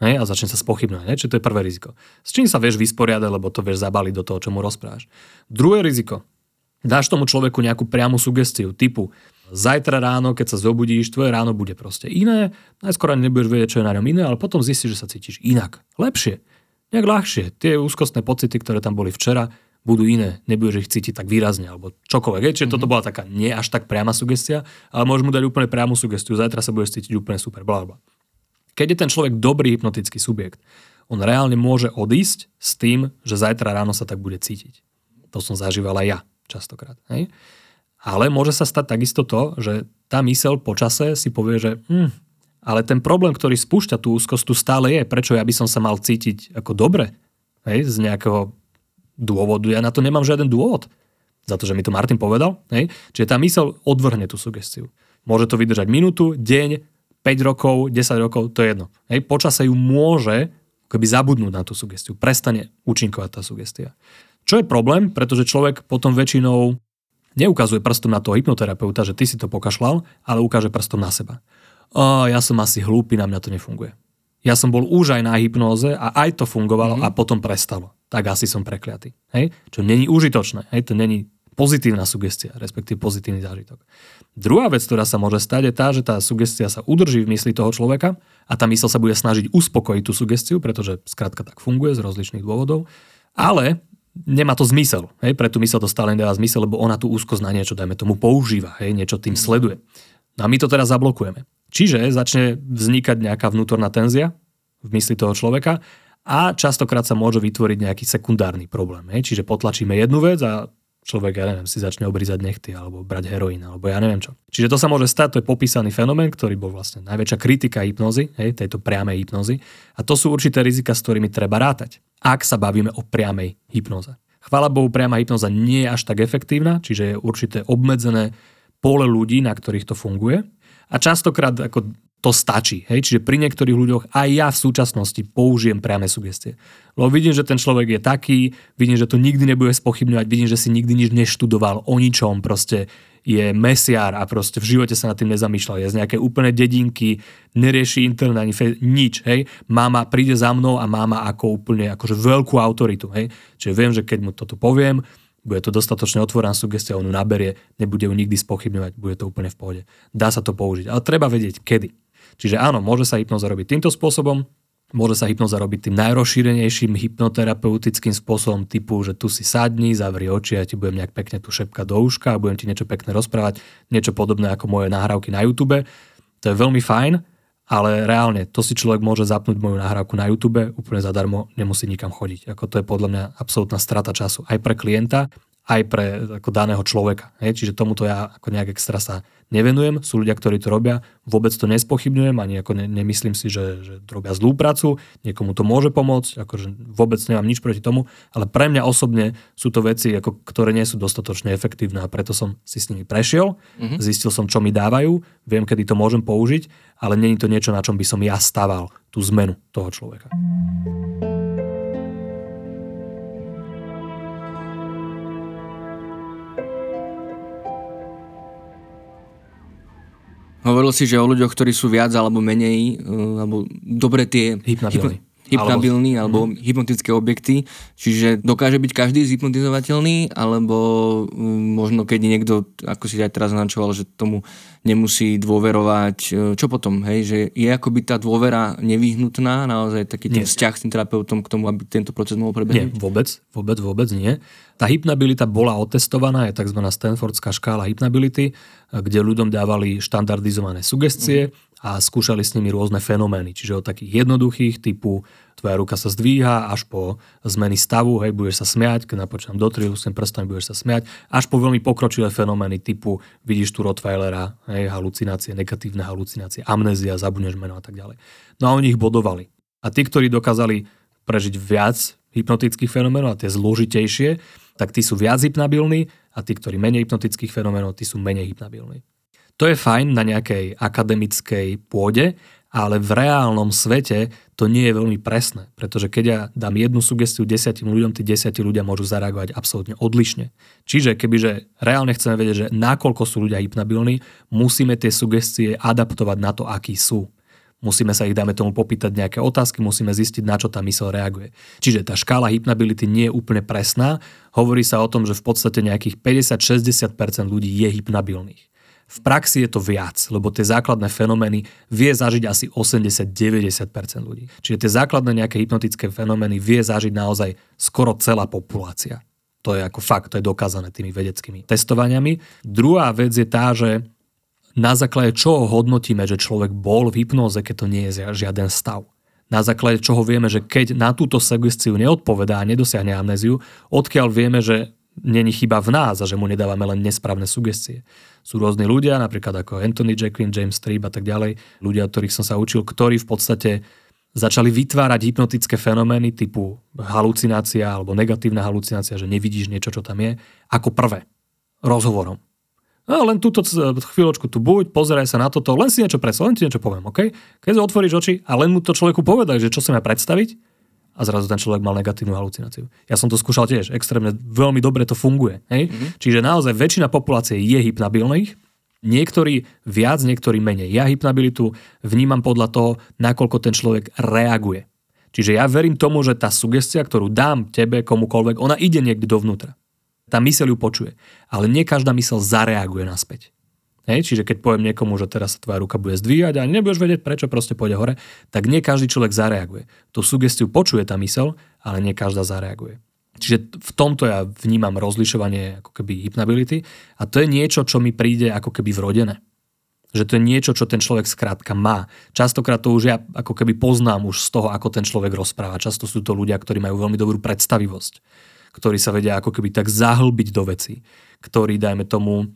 S2: Hej, a začne sa spochybňovať. Čiže to je prvé riziko. S čím sa vieš vysporiadať, lebo to vieš zabaliť do toho, čo mu rozprávaš. Druhé riziko. Dáš tomu človeku nejakú priamu sugestiu typu zajtra ráno, keď sa zobudíš, tvoje ráno bude proste iné, najskôr ani nebudeš vedieť, čo je na ňom iné, ale potom zistíš, že sa cítiš inak, lepšie, nejak ľahšie. Tie úzkostné pocity, ktoré tam boli včera, budú iné, nebudeš ich cítiť tak výrazne alebo čokoľvek. Čiže mm-hmm. toto bola taká nie až tak priama sugestia, ale môžeš mu dať úplne priamu sugestiu, zajtra sa budeš cítiť úplne super, bla bla. Keď je ten človek dobrý hypnotický subjekt, on reálne môže odísť s tým, že zajtra ráno sa tak bude cítiť. To som zažíval aj ja častokrát. Hej? Ale môže sa stať takisto to, že tá mysel počase si povie, že hm, ale ten problém, ktorý spúšťa tú úzkosť, tu stále je. Prečo ja by som sa mal cítiť ako dobre? Hej, z nejakého dôvodu. Ja na to nemám žiaden dôvod. za to, že mi to Martin povedal. Hej? Čiže tá mysel odvrhne tú sugestiu. Môže to vydržať minútu, deň, 5 rokov, 10 rokov, to je jedno. Hej? Počas sa ju môže keby zabudnúť na tú sugestiu. Prestane účinkovať tá sugestia. Čo je problém, pretože človek potom väčšinou neukazuje prstom na toho hypnoterapeuta, že ty si to pokašľal, ale ukáže prstom na seba. O, ja som asi hlúpy, na mňa to nefunguje. Ja som bol už aj na hypnóze a aj to fungovalo mm-hmm. a potom prestalo. Tak asi som prekliatý. Hej? Čo není užitočné. Hej? To není pozitívna sugestia, respektíve pozitívny zážitok. Druhá vec, ktorá sa môže stať, je tá, že tá sugestia sa udrží v mysli toho človeka a tá mysl sa bude snažiť uspokojiť tú sugestiu, pretože skrátka tak funguje z rozličných dôvodov, ale nemá to zmysel. Hej? Pre tú mysel to stále nedáva zmysel, lebo ona tú úzkosť na niečo, dajme tomu, používa, hej? niečo tým sleduje. No a my to teraz zablokujeme. Čiže začne vznikať nejaká vnútorná tenzia v mysli toho človeka a častokrát sa môže vytvoriť nejaký sekundárny problém. Hej? Čiže potlačíme jednu vec a človek, ja neviem, si začne obrizať nechty alebo brať heroín, alebo ja neviem čo. Čiže to sa môže stať, to je popísaný fenomén, ktorý bol vlastne najväčšia kritika hypnozy, hej, tejto priamej hypnozy. A to sú určité rizika, s ktorými treba rátať, ak sa bavíme o priamej hypnoze. Chvála Bohu, priama hypnoza nie je až tak efektívna, čiže je určité obmedzené pole ľudí, na ktorých to funguje. A častokrát ako to stačí. Hej? Čiže pri niektorých ľuďoch aj ja v súčasnosti použijem priame sugestie. Lebo vidím, že ten človek je taký, vidím, že to nikdy nebude spochybňovať, vidím, že si nikdy nič neštudoval o ničom, proste je mesiar a proste v živote sa nad tým nezamýšľal. Je z nejaké úplne dedinky, nerieši internet ani fe- nič. Hej? Máma príde za mnou a máma ako úplne akože veľkú autoritu. Hej? Čiže viem, že keď mu toto poviem, bude to dostatočne otvorená sugestia, on ju naberie, nebude ju nikdy spochybňovať, bude to úplne v pohode. Dá sa to použiť, ale treba vedieť kedy. Čiže áno, môže sa hypnoza robiť týmto spôsobom, Môže sa hypnoza robiť tým najrozšírenejším hypnoterapeutickým spôsobom typu, že tu si sadni, zavri oči a ja ti budem nejak pekne tu šepkať do uška a budem ti niečo pekné rozprávať, niečo podobné ako moje nahrávky na YouTube. To je veľmi fajn, ale reálne, to si človek môže zapnúť moju nahrávku na YouTube úplne zadarmo, nemusí nikam chodiť. Ako to je podľa mňa absolútna strata času aj pre klienta, aj pre ako daného človeka. Hej? Čiže tomuto ja ako nejak extra sa nevenujem. Sú ľudia, ktorí to robia, vôbec to nespochybňujem, ani ako ne, nemyslím si, že, že robia zlú prácu, niekomu to môže pomôcť, akože vôbec nemám nič proti tomu, ale pre mňa osobne sú to veci, ako, ktoré nie sú dostatočne efektívne a preto som si s nimi prešiel, mm-hmm. zistil som, čo mi dávajú, viem, kedy to môžem použiť, ale není to niečo, na čom by som ja staval tú zmenu toho človeka.
S1: Hovoril si, že o ľuďoch, ktorí sú viac alebo menej, uh, alebo dobre tie...
S2: Hypnabilní.
S1: Hypnabilní alebo, alebo mm. hypnotické objekty, čiže dokáže byť každý zhypnotizovateľný, alebo um, možno keď niekto, ako si aj teraz naznačoval, že tomu nemusí dôverovať, uh, čo potom, hej, že je akoby tá dôvera nevyhnutná, naozaj taký ten nie. vzťah s tým terapeutom k tomu, aby tento proces mohol prebehnúť?
S2: Nie, vôbec, vôbec, vôbec nie. Tá hypnabilita bola otestovaná, je tzv. Stanfordská škála hypnability, kde ľuďom dávali štandardizované sugestie a skúšali s nimi rôzne fenomény. Čiže od takých jednoduchých typu tvoja ruka sa zdvíha až po zmeny stavu, hej, budeš sa smiať, keď napočítam do trilu s tým prstami, budeš sa smiať, až po veľmi pokročilé fenomény typu vidíš tu Rottweilera, hej, halucinácie, negatívne halucinácie, amnézia, zabudneš meno a tak ďalej. No a oni ich bodovali. A tí, ktorí dokázali prežiť viac hypnotických fenoménov a tie zložitejšie, tak tí sú viac hypnabilní a tí, ktorí menej hypnotických fenoménov, tí sú menej hypnabilní. To je fajn na nejakej akademickej pôde, ale v reálnom svete to nie je veľmi presné, pretože keď ja dám jednu sugestiu desiatim ľuďom, tí desiatí ľudia môžu zareagovať absolútne odlišne. Čiže kebyže reálne chceme vedieť, že nakoľko sú ľudia hypnabilní, musíme tie sugestie adaptovať na to, akí sú. Musíme sa ich, dáme tomu, popýtať nejaké otázky, musíme zistiť, na čo tá mysl reaguje. Čiže tá škála hypnability nie je úplne presná. Hovorí sa o tom, že v podstate nejakých 50-60% ľudí je hypnabilných. V praxi je to viac, lebo tie základné fenomény vie zažiť asi 80-90% ľudí. Čiže tie základné nejaké hypnotické fenomény vie zažiť naozaj skoro celá populácia. To je ako fakt, to je dokázané tými vedeckými testovaniami. Druhá vec je tá, že na základe čoho hodnotíme, že človek bol v hypnoze, keď to nie je žiaden stav. Na základe čoho vieme, že keď na túto sugestiu neodpovedá a nedosiahne amnéziu, odkiaľ vieme, že není chyba v nás a že mu nedávame len nesprávne sugestie. Sú rôzni ľudia, napríklad ako Anthony Jacqueline, James Streep a tak ďalej, ľudia, ktorých som sa učil, ktorí v podstate začali vytvárať hypnotické fenomény typu halucinácia alebo negatívna halucinácia, že nevidíš niečo, čo tam je, ako prvé. rozhovorom. No, len túto chvíľočku tu buď, pozeraj sa na toto, len si niečo predstav, len ti niečo poviem, OK? Keď otvoríš oči a len mu to človeku povedaj, že čo sa má predstaviť, a zrazu ten človek mal negatívnu halucináciu. Ja som to skúšal tiež, extrémne, veľmi dobre to funguje. Hej? Mm-hmm. Čiže naozaj väčšina populácie je hypnabilných, niektorí viac, niektorí menej. Ja hypnabilitu vnímam podľa toho, nakoľko ten človek reaguje. Čiže ja verím tomu, že tá sugestia, ktorú dám tebe, komukoľvek, ona ide niekde dovnútra. Tá myseľ ju počuje. Ale nie každá myseľ zareaguje naspäť. Hej, čiže keď poviem niekomu, že teraz sa tvoja ruka bude zdvíjať a nebudeš vedieť, prečo proste pôjde hore, tak nie každý človek zareaguje. Tú sugestiu počuje tá mysel, ale nie každá zareaguje. Čiže v tomto ja vnímam rozlišovanie ako keby hypnability a to je niečo, čo mi príde ako keby vrodené. Že to je niečo, čo ten človek skrátka má. Častokrát to už ja ako keby poznám už z toho, ako ten človek rozpráva. Často sú to ľudia, ktorí majú veľmi dobrú predstavivosť, ktorí sa vedia ako keby tak zahlbiť do veci, ktorí, dajme tomu,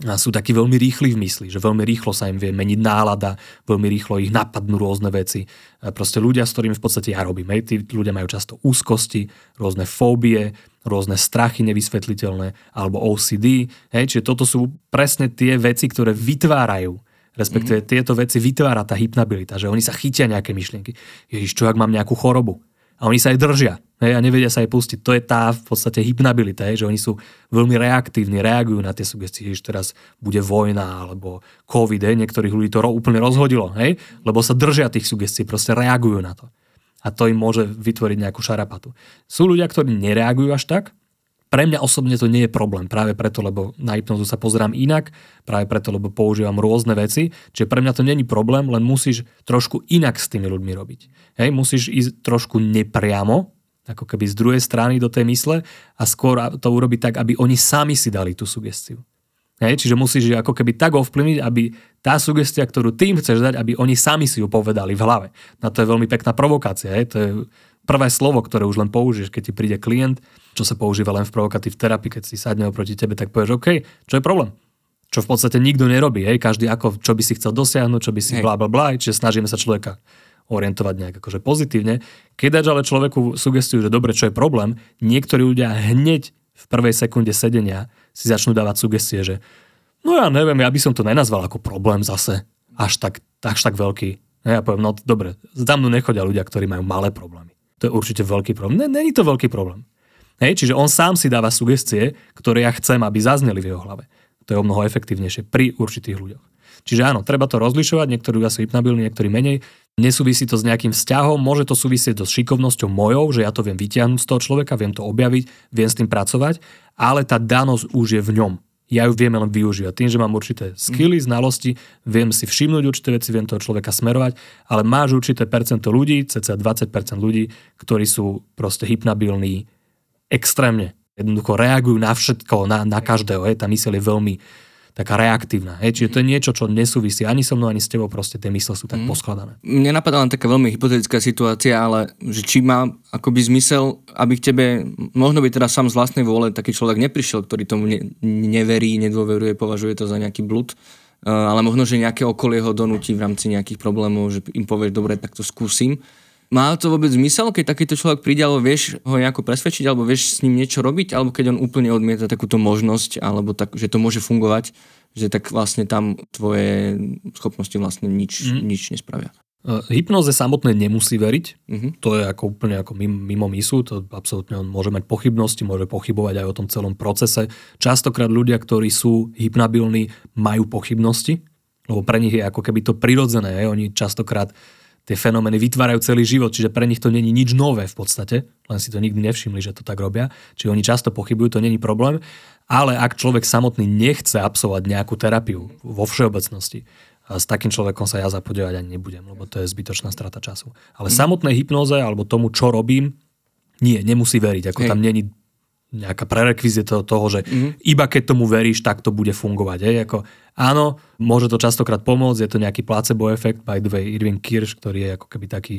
S2: sú takí veľmi rýchli v mysli, že veľmi rýchlo sa im vie meniť nálada, veľmi rýchlo ich napadnú rôzne veci. Proste ľudia, s ktorými v podstate ja robím, hej, tí ľudia majú často úzkosti, rôzne fóbie, rôzne strachy nevysvetliteľné, alebo OCD, hej, čiže toto sú presne tie veci, ktoré vytvárajú respektíve mm-hmm. tieto veci vytvára tá hypnabilita, že oni sa chytia nejaké myšlienky. Ježiš, čo ak mám nejakú chorobu? A oni sa aj držia hej, a nevedia sa aj pustiť. To je tá v podstate hypnabilita, hej, že oni sú veľmi reaktívni, reagujú na tie sugestie, že teraz bude vojna alebo COVID, hej, niektorých ľudí to ro, úplne rozhodilo, hej, lebo sa držia tých sugestií, proste reagujú na to. A to im môže vytvoriť nejakú šarapatu. Sú ľudia, ktorí nereagujú až tak, pre mňa osobne to nie je problém, práve preto, lebo na hypnozu sa pozerám inak, práve preto, lebo používam rôzne veci, čiže pre mňa to není problém, len musíš trošku inak s tými ľuďmi robiť. Hej, musíš ísť trošku nepriamo, ako keby z druhej strany do tej mysle a skôr to urobiť tak, aby oni sami si dali tú sugestiu. Hej, čiže musíš ju ako keby tak ovplyvniť, aby tá sugestia, ktorú tým chceš dať, aby oni sami si ju povedali v hlave. Na to je veľmi pekná provokácia. Hej? To je prvé slovo, ktoré už len použiješ, keď ti príde klient, čo sa používa len v provokatív terapii, keď si sadne oproti tebe, tak povieš, OK, čo je problém? Čo v podstate nikto nerobí, hej? každý ako, čo by si chcel dosiahnuť, čo by si bla bla bla, čiže snažíme sa človeka orientovať nejak akože pozitívne. Keď dáš ale človeku sugestiu, že dobre, čo je problém, niektorí ľudia hneď v prvej sekunde sedenia si začnú dávať sugestie, že no ja neviem, ja by som to nenazval ako problém zase, až tak, až tak veľký. Ja poviem, no dobre, za mnou nechodia ľudia, ktorí majú malé problémy. To je určite veľký problém. Není to veľký problém. Hej, čiže on sám si dáva sugestie, ktoré ja chcem, aby zazneli v jeho hlave. To je o mnoho efektívnejšie pri určitých ľuďoch. Čiže áno, treba to rozlišovať, niektorí ľudia sú hypnabilní, niektorí menej. Nesúvisí to s nejakým vzťahom, môže to súvisieť so šikovnosťou mojou, že ja to viem vytiahnuť z toho človeka, viem to objaviť, viem s tým pracovať, ale tá danosť už je v ňom. Ja ju viem len využívať. Tým, že mám určité skily, znalosti, viem si všimnúť určité veci, viem toho človeka smerovať, ale máš určité percento ľudí, cca 20% ľudí, ktorí sú proste hypnabilní extrémne. Jednoducho reagujú na všetko, na, na každého. Je. Tá myseľ je veľmi taká reaktívna. Hej? Čiže to je niečo, čo nesúvisí ani so mnou, ani s tebou, proste tie mysle sú tak mm. poskladané.
S1: Mne napadá len taká veľmi hypotetická situácia, ale že či má akoby zmysel, aby k tebe, možno by teda sám z vlastnej vôle taký človek neprišiel, ktorý tomu ne, neverí, nedôveruje, považuje to za nejaký blud, eh, ale možno, že nejaké okolie ho donúti v rámci nejakých problémov, že im povieš, dobre, tak to skúsim má to vôbec zmysel, keď takýto človek príde, alebo vieš ho nejako presvedčiť, alebo vieš s ním niečo robiť, alebo keď on úplne odmieta takúto možnosť, alebo tak, že to môže fungovať, že tak vlastne tam tvoje schopnosti vlastne nič, mm. nič nespravia.
S2: Uh, hypnoze samotné nemusí veriť, uh-huh. to je ako úplne ako mimo, misu, to absolútne on môže mať pochybnosti, môže pochybovať aj o tom celom procese. Častokrát ľudia, ktorí sú hypnabilní, majú pochybnosti, lebo pre nich je ako keby to prirodzené, oni častokrát tie fenomény vytvárajú celý život, čiže pre nich to není nič nové v podstate, len si to nikdy nevšimli, že to tak robia, čiže oni často pochybujú, to není problém, ale ak človek samotný nechce absolvovať nejakú terapiu vo všeobecnosti, a s takým človekom sa ja zapodievať ani nebudem, lebo to je zbytočná strata času. Ale mm. samotnej hypnoze alebo tomu, čo robím, nie, nemusí veriť. Ako Hej. tam není nejaká prerekvizita toho, že mm-hmm. iba keď tomu veríš, tak to bude fungovať. Hej? Ako, áno, môže to častokrát pomôcť, je to nejaký placebo efekt, by the way, Irving Kirsch, ktorý je ako keby taký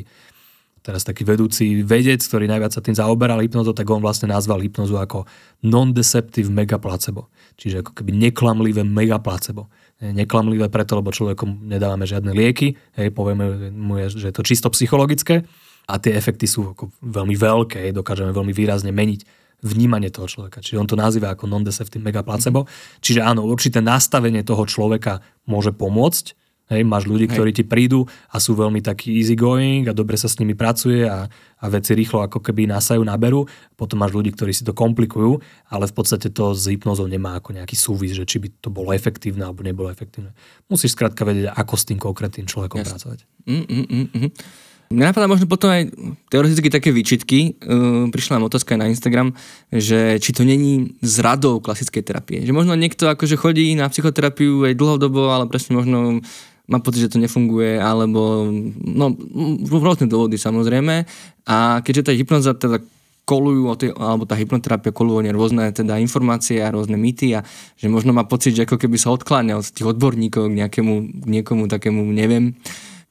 S2: teraz taký vedúci vedec, ktorý najviac sa tým zaoberal hypnozo, tak on vlastne nazval hypnozu ako non-deceptive mega placebo. Čiže ako keby neklamlivé mega placebo. Neklamlivé preto, lebo človekom nedávame žiadne lieky, hej, povieme mu, že je to čisto psychologické a tie efekty sú ako veľmi veľké, dokážeme veľmi výrazne meniť vnímanie toho človeka. Čiže on to nazýva ako non-deceptive mega placebo. Čiže áno, určité nastavenie toho človeka môže pomôcť, Hej, máš ľudí, Hej. ktorí ti prídu a sú veľmi takí easy going a dobre sa s nimi pracuje a, a veci rýchlo ako keby nasajú, naberú. Potom máš ľudí, ktorí si to komplikujú, ale v podstate to s hypnozou nemá ako nejaký súvis, že či by to bolo efektívne alebo nebolo efektívne. Musíš skrátka vedieť, ako s tým konkrétnym človekom yes. pracovať. Mm, mm, mm,
S1: mm. Mňa napadá možno potom aj teoreticky také výčitky. Uh, prišla nám otázka aj na Instagram, že či to není zradou klasickej terapie. Že možno niekto akože chodí na psychoterapiu aj dlhodobo, ale presne možno má pocit, že to nefunguje, alebo no, rôzne dôvody samozrejme. A keďže tá hypnoza teda kolujú, alebo tá hypnoterapia koluje rôzne teda informácie a rôzne mýty a že možno má pocit, že ako keby sa odkláňa od tých odborníkov k nejakému, k niekomu takému, neviem,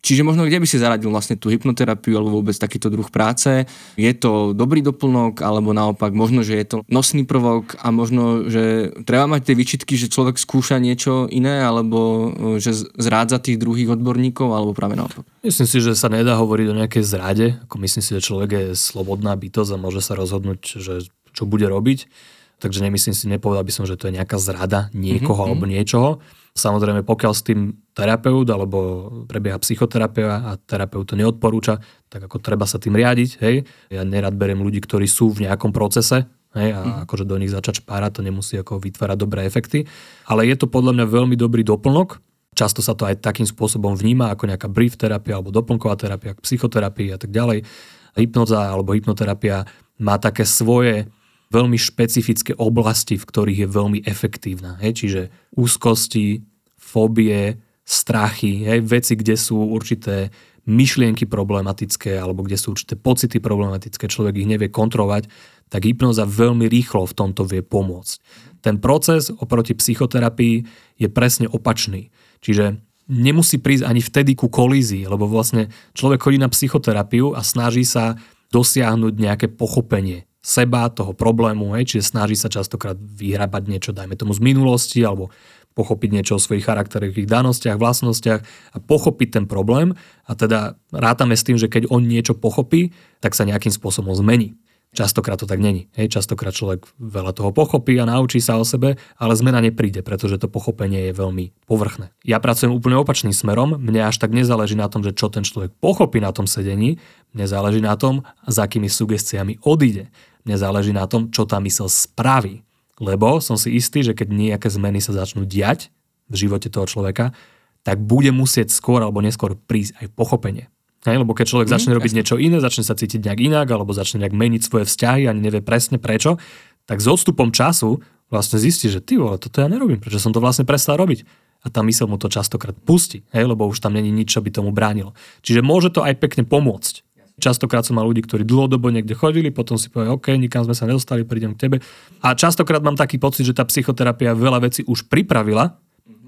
S1: Čiže možno kde by si zaradil vlastne tú hypnoterapiu alebo vôbec takýto druh práce? Je to dobrý doplnok alebo naopak možno, že je to nosný prvok a možno, že treba mať tie výčitky, že človek skúša niečo iné alebo e, že zrádza tých druhých odborníkov alebo práve naopak?
S2: Myslím si, že sa nedá hovoriť o nejakej zrade. Ako myslím si, že človek je slobodná bytosť a môže sa rozhodnúť, že čo bude robiť. Takže nemyslím si, nepovedal by som, že to je nejaká zrada niekoho mm-hmm. alebo niečoho. Samozrejme, pokiaľ s tým terapeut alebo prebieha psychoterapia a terapeut to neodporúča, tak ako treba sa tým riadiť. Hej. Ja nerad beriem ľudí, ktorí sú v nejakom procese, Hej, a mm. akože do nich začať špárať, to nemusí ako vytvárať dobré efekty. Ale je to podľa mňa veľmi dobrý doplnok. Často sa to aj takým spôsobom vníma ako nejaká brief terapia alebo doplnková terapia, psychoterapia a tak ďalej. Hypnoza alebo hypnoterapia má také svoje veľmi špecifické oblasti, v ktorých je veľmi efektívna. Hej? Čiže úzkosti, fóbie, strachy, hej? veci, kde sú určité myšlienky problematické alebo kde sú určité pocity problematické, človek ich nevie kontrolovať, tak hypnoza veľmi rýchlo v tomto vie pomôcť. Ten proces oproti psychoterapii je presne opačný. Čiže nemusí prísť ani vtedy ku kolízii, lebo vlastne človek chodí na psychoterapiu a snaží sa dosiahnuť nejaké pochopenie seba, toho problému, hej, čiže snaží sa častokrát vyhrabať niečo, dajme tomu z minulosti, alebo pochopiť niečo o svojich charakterových danostiach, vlastnostiach a pochopiť ten problém a teda rátame s tým, že keď on niečo pochopí, tak sa nejakým spôsobom zmení. Častokrát to tak není. Hej, častokrát človek veľa toho pochopí a naučí sa o sebe, ale zmena nepríde, pretože to pochopenie je veľmi povrchné. Ja pracujem úplne opačným smerom, mne až tak nezáleží na tom, že čo ten človek pochopí na tom sedení, mne záleží na tom, s akými sugestiami odíde. Mne záleží na tom, čo tá mysel spraví. Lebo som si istý, že keď nejaké zmeny sa začnú diať v živote toho človeka, tak bude musieť skôr alebo neskôr prísť aj pochopenie. Hej, lebo keď človek mm, začne robiť jasne. niečo iné, začne sa cítiť nejak inak, alebo začne nejak meniť svoje vzťahy, ani nevie presne prečo, tak s odstupom času vlastne zistí, že ty vole, toto ja nerobím, prečo som to vlastne prestal robiť. A tá mysel mu to častokrát pustí, hej, lebo už tam není nič, čo by tomu bránilo. Čiže môže to aj pekne pomôcť. Častokrát som mal ľudí, ktorí dlhodobo niekde chodili, potom si povedali, OK, nikam sme sa nedostali, prídem k tebe. A častokrát mám taký pocit, že tá psychoterapia veľa vecí už pripravila,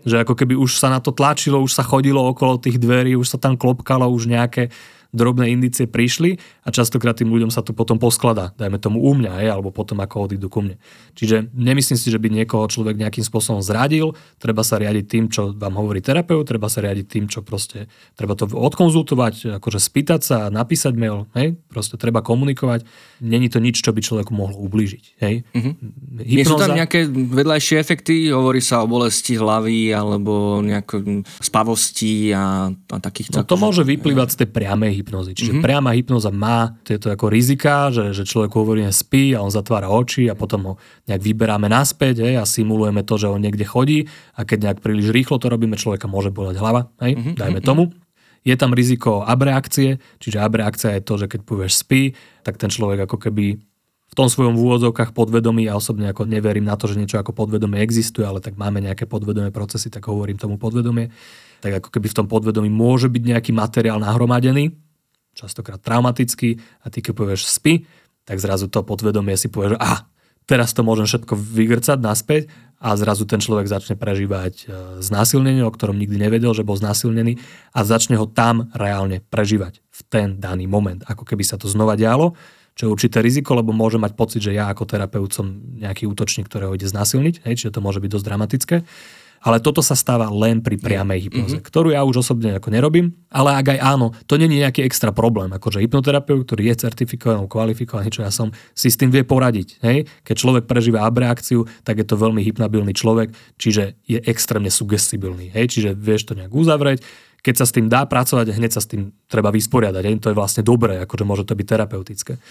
S2: že ako keby už sa na to tlačilo, už sa chodilo okolo tých dverí, už sa tam klopkalo, už nejaké drobné indície prišli a častokrát tým ľuďom sa to potom poskladá, dajme tomu u mňa, hej, alebo potom ako odídu ku mne. Čiže nemyslím si, že by niekoho človek nejakým spôsobom zradil, treba sa riadiť tým, čo vám hovorí terapeut, treba sa riadiť tým, čo proste treba to odkonzultovať, akože spýtať sa, napísať mail, hej, proste treba komunikovať. Není to nič, čo by človeku mohlo ublížiť. Hej.
S1: Mm-hmm. Hypnoza... Nie sú tam nejaké vedľajšie efekty? Hovorí sa o bolesti hlavy alebo nejaké spavosti a, a takýchto...
S2: No to môže vyplývať z tej priamej hypnozy. Čiže mm-hmm. priama hypnoza má tieto ako rizika, že, že človek hovorí, spí a on zatvára oči a potom ho nejak vyberáme naspäť hej, a simulujeme to, že on niekde chodí a keď nejak príliš rýchlo to robíme, človeka môže boleť hlava, hej, mm-hmm. dajme mhm. tomu. Je tam riziko abreakcie, čiže abreakcia je to, že keď povieš spí, tak ten človek ako keby v tom svojom úvodzovkách podvedomí, ja osobne ako neverím na to, že niečo ako podvedomie existuje, ale tak máme nejaké podvedomé procesy, tak hovorím tomu podvedomie, tak ako keby v tom podvedomí môže byť nejaký materiál nahromadený, častokrát traumatický a ty keď povieš spy, tak zrazu to podvedomie si povie, že ah, teraz to môžem všetko vygrcať naspäť a zrazu ten človek začne prežívať e, znásilnenie, o ktorom nikdy nevedel, že bol znásilnený a začne ho tam reálne prežívať v ten daný moment, ako keby sa to znova dialo, čo je určité riziko, lebo môže mať pocit, že ja ako terapeut som nejaký útočník, ktorého ide znásilniť, hej, čiže to môže byť dosť dramatické. Ale toto sa stáva len pri priamej hypnoze, mm-hmm. ktorú ja už osobne ako nerobím, ale ak aj áno, to není nejaký extra problém. Akože hypnoterapeut, ktorý je certifikovaný, kvalifikovaný, čo ja som, si s tým vie poradiť. Hej? Keď človek prežíva abreakciu, tak je to veľmi hypnabilný človek, čiže je extrémne sugestibilný. Hej? Čiže vieš to nejak uzavrieť, keď sa s tým dá pracovať, hneď sa s tým treba vysporiadať. Hej? To je vlastne dobré, akože môže to byť terapeutické.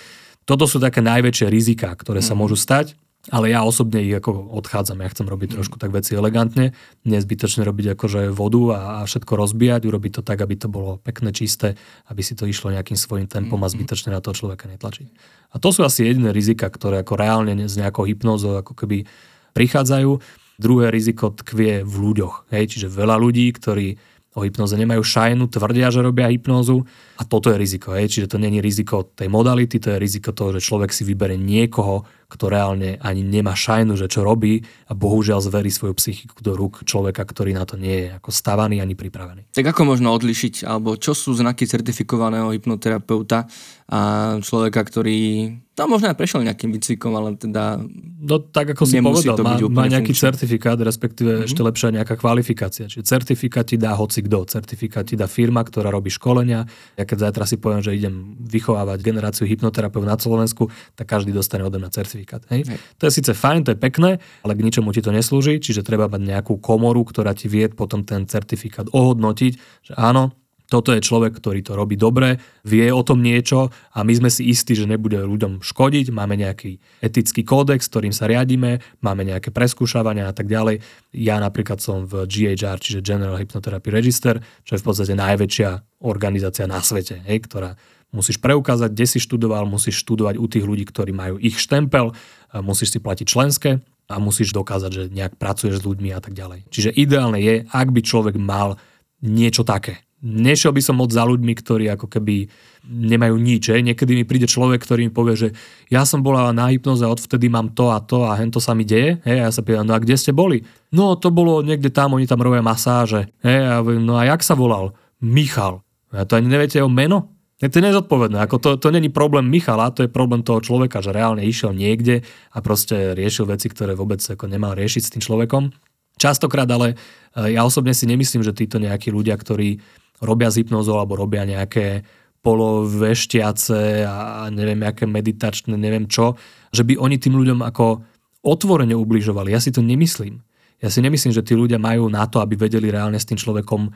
S2: Toto sú také najväčšie rizika, ktoré sa mhm. môžu stať ale ja osobne ich ako odchádzam, ja chcem robiť mm. trošku tak veci elegantne, nezbytočne robiť akože vodu a, a všetko rozbíjať, urobiť to tak, aby to bolo pekné, čisté, aby si to išlo nejakým svojim tempom a mm-hmm. zbytočne na toho človeka netlačiť. A to sú asi jediné rizika, ktoré ako reálne s nejakou hypnózou ako keby prichádzajú. Druhé riziko tkvie v ľuďoch. Hej? Čiže veľa ľudí, ktorí o hypnoze nemajú šajnu, tvrdia, že robia hypnózu a toto je riziko. Hej? Čiže to není riziko tej modality, to je riziko toho, že človek si vybere niekoho, kto reálne ani nemá šajnu, že čo robí a bohužiaľ zverí svoju psychiku do rúk človeka, ktorý na to nie je ako stavaný ani pripravený.
S1: Tak ako možno odlišiť, alebo čo sú znaky certifikovaného hypnoterapeuta a človeka, ktorý tam možno aj prešiel nejakým výcvikom, ale teda...
S2: No tak ako si povedal, má, má nejaký funkčný. certifikát, respektíve mm-hmm. ešte lepšia nejaká kvalifikácia. Čiže certifikát ti dá hoci kto. Certifikát ti dá firma, ktorá robí školenia. Ja keď zajtra si poviem, že idem vychovávať generáciu hypnoterapeutov na Slovensku, tak každý dostane ode mňa certifikát. Hej? Hej. To je síce fajn, to je pekné, ale k ničomu ti to neslúži, čiže treba mať nejakú komoru, ktorá ti vie potom ten certifikát ohodnotiť, že áno, toto je človek, ktorý to robí dobre, vie o tom niečo a my sme si istí, že nebude ľuďom škodiť, máme nejaký etický kódex, ktorým sa riadíme, máme nejaké preskúšavania a tak ďalej. Ja napríklad som v GHR, čiže General Hypnotherapy Register, čo je v podstate najväčšia organizácia na svete, hej, ktorá musíš preukázať, kde si študoval, musíš študovať u tých ľudí, ktorí majú ich štempel, musíš si platiť členské a musíš dokázať, že nejak pracuješ s ľuďmi a tak ďalej. Čiže ideálne je, ak by človek mal niečo také, nešiel by som moc za ľuďmi, ktorí ako keby nemajú nič. Hej. Niekedy mi príde človek, ktorý mi povie, že ja som bola na hypnoze odvtedy mám to a to a hento sa mi deje. Hej. A ja sa pýtam, no a kde ste boli? No to bolo niekde tam, oni tam robia masáže. Hej. A no a jak sa volal? Michal. A to ani neviete jeho meno? Je to nezodpovedné. Ako to, to není problém Michala, to je problém toho človeka, že reálne išiel niekde a proste riešil veci, ktoré vôbec ako nemal riešiť s tým človekom. Častokrát ale e, ja osobne si nemyslím, že títo nejakí ľudia, ktorí robia s hypnozou alebo robia nejaké poloveštiace a neviem, aké meditačné, neviem čo, že by oni tým ľuďom ako otvorene ubližovali. Ja si to nemyslím. Ja si nemyslím, že tí ľudia majú na to, aby vedeli reálne s tým človekom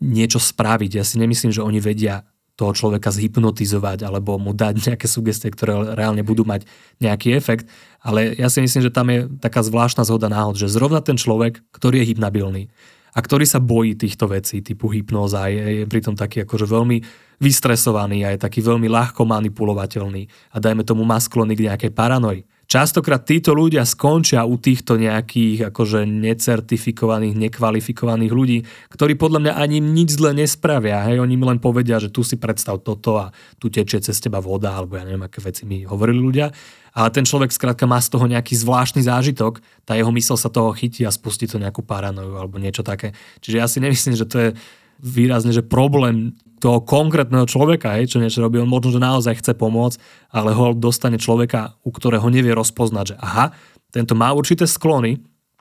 S2: niečo spraviť. Ja si nemyslím, že oni vedia toho človeka zhypnotizovať alebo mu dať nejaké sugestie, ktoré reálne budú mať nejaký efekt. Ale ja si myslím, že tam je taká zvláštna zhoda náhod, že zrovna ten človek, ktorý je hypnabilný, a ktorý sa bojí týchto vecí typu hypnoza, je, je pritom taký akože veľmi vystresovaný a je taký veľmi ľahko manipulovateľný a dajme tomu má sklony k nejakej paranoji. Častokrát títo ľudia skončia u týchto nejakých akože necertifikovaných, nekvalifikovaných ľudí, ktorí podľa mňa ani nič zle nespravia. Hej, oni mi len povedia, že tu si predstav toto a tu tečie cez teba voda, alebo ja neviem, aké veci mi hovorili ľudia ale ten človek skrátka má z toho nejaký zvláštny zážitok, tá jeho mysl sa toho chytí a spustí to nejakú paranoju alebo niečo také. Čiže ja si nemyslím, že to je výrazne, že problém toho konkrétneho človeka, hej, čo niečo robí, on možno, že naozaj chce pomôcť, ale ho dostane človeka, u ktorého nevie rozpoznať, že aha, tento má určité sklony,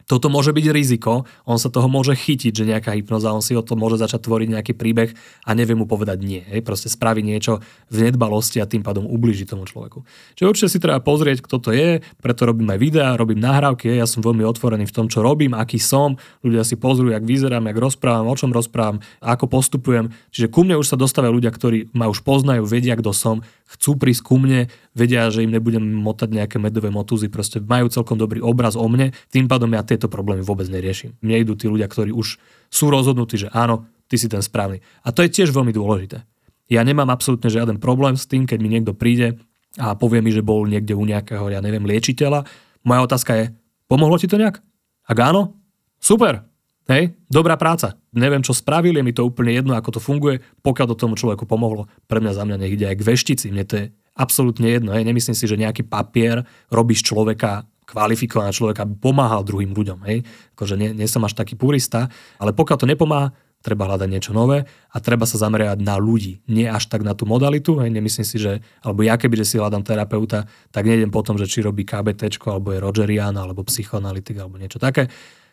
S2: toto môže byť riziko, on sa toho môže chytiť, že nejaká hypnoza, on si o to môže začať tvoriť nejaký príbeh a nevie mu povedať nie. Hej? Proste spraví niečo v nedbalosti a tým pádom ubliží tomu človeku. Čiže určite si treba pozrieť, kto to je, preto robím aj videá, robím nahrávky, ja som veľmi otvorený v tom, čo robím, aký som, ľudia si pozrú, jak vyzerám, jak rozprávam, o čom rozprávam, ako postupujem. Čiže ku mne už sa dostávajú ľudia, ktorí ma už poznajú, vedia, kto som, chcú prísť ku mne, vedia, že im nebudem motať nejaké medové motúzy, proste majú celkom dobrý obraz o mne, tým pádom ja tieto problémy vôbec neriešim. Mne idú tí ľudia, ktorí už sú rozhodnutí, že áno, ty si ten správny. A to je tiež veľmi dôležité. Ja nemám absolútne žiaden problém s tým, keď mi niekto príde a povie mi, že bol niekde u nejakého, ja neviem, liečiteľa. Moja otázka je, pomohlo ti to nejak? Ak áno, super, Hej, dobrá práca. Neviem, čo spravili, je mi to úplne jedno, ako to funguje, pokiaľ to tomu človeku pomohlo. Pre mňa za mňa nech ide aj k veštici. Mne to je absolútne jedno. Hej. Nemyslím si, že nejaký papier robí z človeka kvalifikovaného človeka, aby pomáhal druhým ľuďom. Hej. Akože nie, nie som až taký purista, ale pokiaľ to nepomáha, treba hľadať niečo nové a treba sa zameriať na ľudí, nie až tak na tú modalitu. Hej. Nemyslím si, že, alebo ja keby, že si hľadám terapeuta, tak nejdem potom, že či robí KBT, alebo je Rogerian, alebo psychoanalytik, alebo niečo také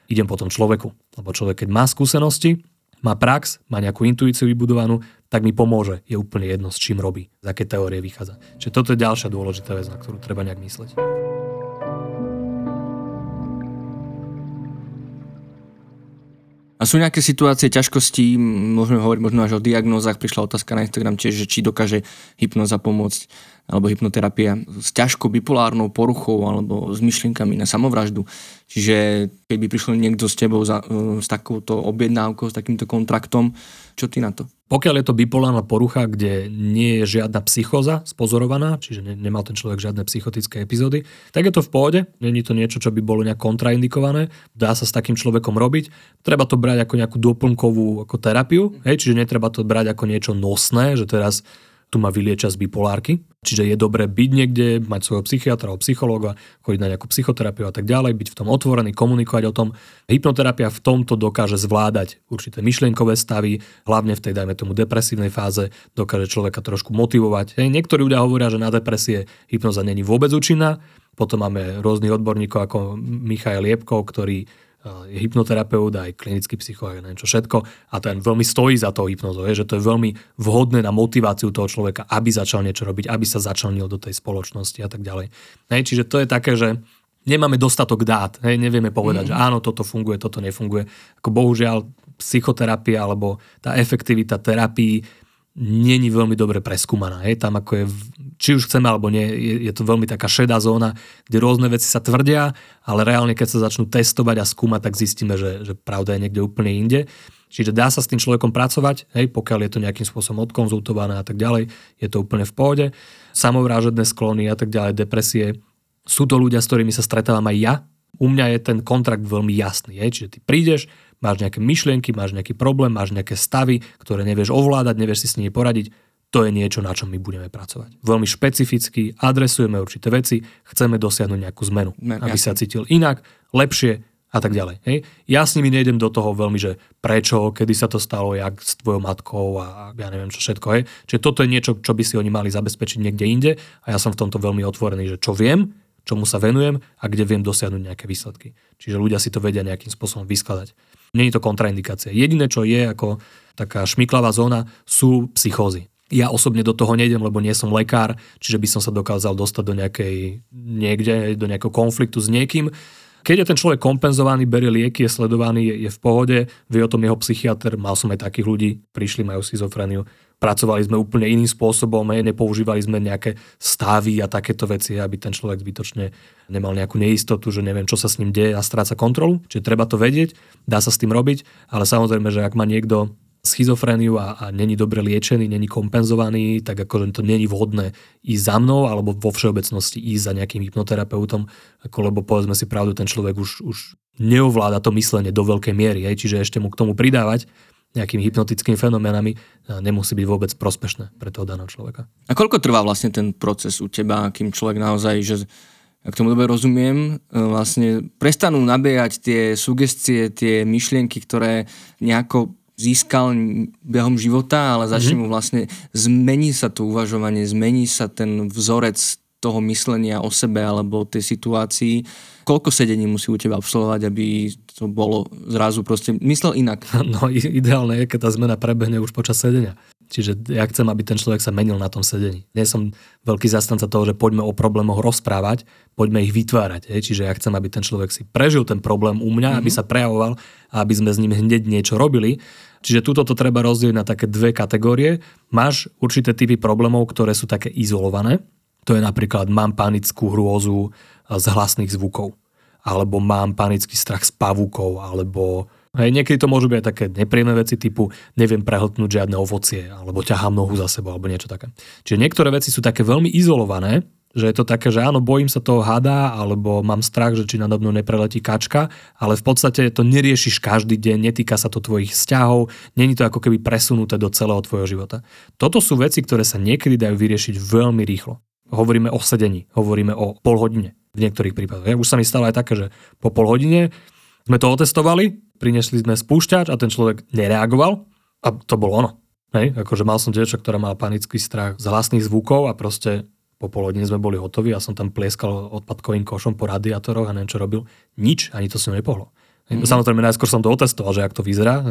S2: idem po tom človeku. Lebo človek, keď má skúsenosti, má prax, má nejakú intuíciu vybudovanú, tak mi pomôže. Je úplne jedno, s čím robí, z aké teórie vychádza. Čiže toto je ďalšia dôležitá vec, na ktorú treba nejak mysleť.
S1: A sú nejaké situácie, ťažkosti, môžeme hovoriť možno až o diagnózach, prišla otázka na Instagram tiež, že či dokáže hypnoza pomôcť alebo hypnoterapia s ťažkou bipolárnou poruchou alebo s myšlienkami na samovraždu. Čiže keď by prišiel niekto s tebou za, e, s takouto objednávkou, s takýmto kontraktom, čo ty na to?
S2: Pokiaľ je to bipolárna porucha, kde nie je žiadna psychoza spozorovaná, čiže ne, nemal ten človek žiadne psychotické epizódy, tak je to v pohode. Není to niečo, čo by bolo nejak kontraindikované. Dá sa s takým človekom robiť. Treba to brať ako nejakú doplnkovú ako terapiu, hej, čiže netreba to brať ako niečo nosné, že teraz tu ma vylieča z bipolárky. Čiže je dobré byť niekde, mať svojho psychiatra alebo psychológa, chodiť na nejakú psychoterapiu a tak ďalej, byť v tom otvorený, komunikovať o tom. Hypnoterapia v tomto dokáže zvládať určité myšlienkové stavy, hlavne v tej, dajme tomu, depresívnej fáze, dokáže človeka trošku motivovať. Hej, niektorí ľudia hovoria, že na depresie hypnoza není vôbec účinná, potom máme rôznych odborníkov ako Michail Liepkov, ktorý je hypnoterapeut, aj klinický psychológ, neviem čo všetko a ten veľmi stojí za tou hypnozou, že to je veľmi vhodné na motiváciu toho človeka, aby začal niečo robiť, aby sa začlenil do tej spoločnosti a tak ďalej. Hej, čiže to je také, že nemáme dostatok dát, hej, nevieme povedať, mm. že áno, toto funguje, toto nefunguje. Ako bohužiaľ psychoterapia alebo tá efektivita terapii není veľmi dobre preskúmaná. Je tam ako je, či už chceme alebo nie, je, je to veľmi taká šedá zóna, kde rôzne veci sa tvrdia, ale reálne keď sa začnú testovať a skúmať, tak zistíme, že, že pravda je niekde úplne inde. Čiže dá sa s tým človekom pracovať, hej, pokiaľ je to nejakým spôsobom odkonzultované a tak ďalej, je to úplne v pohode. Samovrážedné sklony a tak ďalej, depresie. Sú to ľudia, s ktorými sa stretávam aj ja. U mňa je ten kontrakt veľmi jasný. Hej. Čiže ty prídeš, máš nejaké myšlienky, máš nejaký problém, máš nejaké stavy, ktoré nevieš ovládať, nevieš si s nimi poradiť, to je niečo, na čom my budeme pracovať. Veľmi špecificky adresujeme určité veci, chceme dosiahnuť nejakú zmenu, ne, aby sa cítil inak, lepšie a tak ďalej. Hej. Ja s nimi nejdem do toho veľmi, že prečo, kedy sa to stalo, jak s tvojou matkou a ja neviem čo všetko. Hej. Čiže toto je niečo, čo by si oni mali zabezpečiť niekde inde a ja som v tomto veľmi otvorený, že čo viem, čomu sa venujem a kde viem dosiahnuť nejaké výsledky. Čiže ľudia si to vedia nejakým spôsobom vyskladať. Není to kontraindikácia. Jediné, čo je ako taká šmiklavá zóna, sú psychózy. Ja osobne do toho nejdem, lebo nie som lekár, čiže by som sa dokázal dostať do nejakej, niekde, do nejakého konfliktu s niekým. Keď je ten človek kompenzovaný, berie lieky, je sledovaný, je, je v pohode, vie o tom jeho psychiatr, mal som aj takých ľudí, prišli, majú schizofreniu, pracovali sme úplne iným spôsobom, nepoužívali sme nejaké stavy a takéto veci, aby ten človek zbytočne nemal nejakú neistotu, že neviem, čo sa s ním deje a stráca kontrolu. Čiže treba to vedieť, dá sa s tým robiť, ale samozrejme, že ak má niekto schizofréniu a, a není dobre liečený, není kompenzovaný, tak akože to není vhodné ísť za mnou alebo vo všeobecnosti ísť za nejakým hypnoterapeutom, ako, lebo povedzme si pravdu, ten človek už, už neovláda to myslenie do veľkej miery, hej, čiže ešte mu k tomu pridávať nejakými hypnotickými fenoménami nemusí byť vôbec prospešné pre toho daného človeka.
S1: A koľko trvá vlastne ten proces u teba, kým človek naozaj, že ak tomu dobre rozumiem, e, vlastne prestanú nabíjať tie sugestie, tie myšlienky, ktoré nejako získal behom života, ale začne mm-hmm. mu vlastne, zmení sa to uvažovanie, zmení sa ten vzorec toho myslenia o sebe alebo o tej situácii. Koľko sedení musí u teba absolvovať, aby to bolo zrazu proste myslel inak?
S2: No ideálne je, keď tá zmena prebehne už počas sedenia. Čiže ja chcem, aby ten človek sa menil na tom sedení. Nie som veľký zastanca toho, že poďme o problémoch rozprávať, poďme ich vytvárať. Je. Čiže ja chcem, aby ten človek si prežil ten problém u mňa, mm-hmm. aby mhm. sa prejavoval a aby sme s ním hneď niečo robili. Čiže túto to treba rozdieť na také dve kategórie. Máš určité typy problémov, ktoré sú také izolované, to je napríklad mám panickú hrôzu z hlasných zvukov, alebo mám panický strach z pavúkov, alebo Hej, niekedy to môžu byť aj také nepríjemné veci typu neviem prehltnúť žiadne ovocie, alebo ťahám nohu za sebou, alebo niečo také. Čiže niektoré veci sú také veľmi izolované, že je to také, že áno, bojím sa toho hada, alebo mám strach, že či nado mnou nepreletí kačka, ale v podstate to neriešiš každý deň, netýka sa to tvojich vzťahov, není to ako keby presunuté do celého tvojho života. Toto sú veci, ktoré sa niekedy dajú vyriešiť veľmi rýchlo. Hovoríme o sedení, hovoríme o pol hodine v niektorých prípadoch. Už sa mi stalo aj také, že po pol hodine sme to otestovali, priniesli sme spúšťač a ten človek nereagoval a to bolo ono. Hej, akože mal som dievča, ktorá mala panický strach z hlasných zvukov a proste po pol hodine sme boli hotoví a som tam plieskal odpadkovým košom po radiátoroch a neviem čo robil. Nič, ani to sa nepohlo. Mm-hmm. Samozrejme, najskôr som to otestoval, že ak to vyzerá,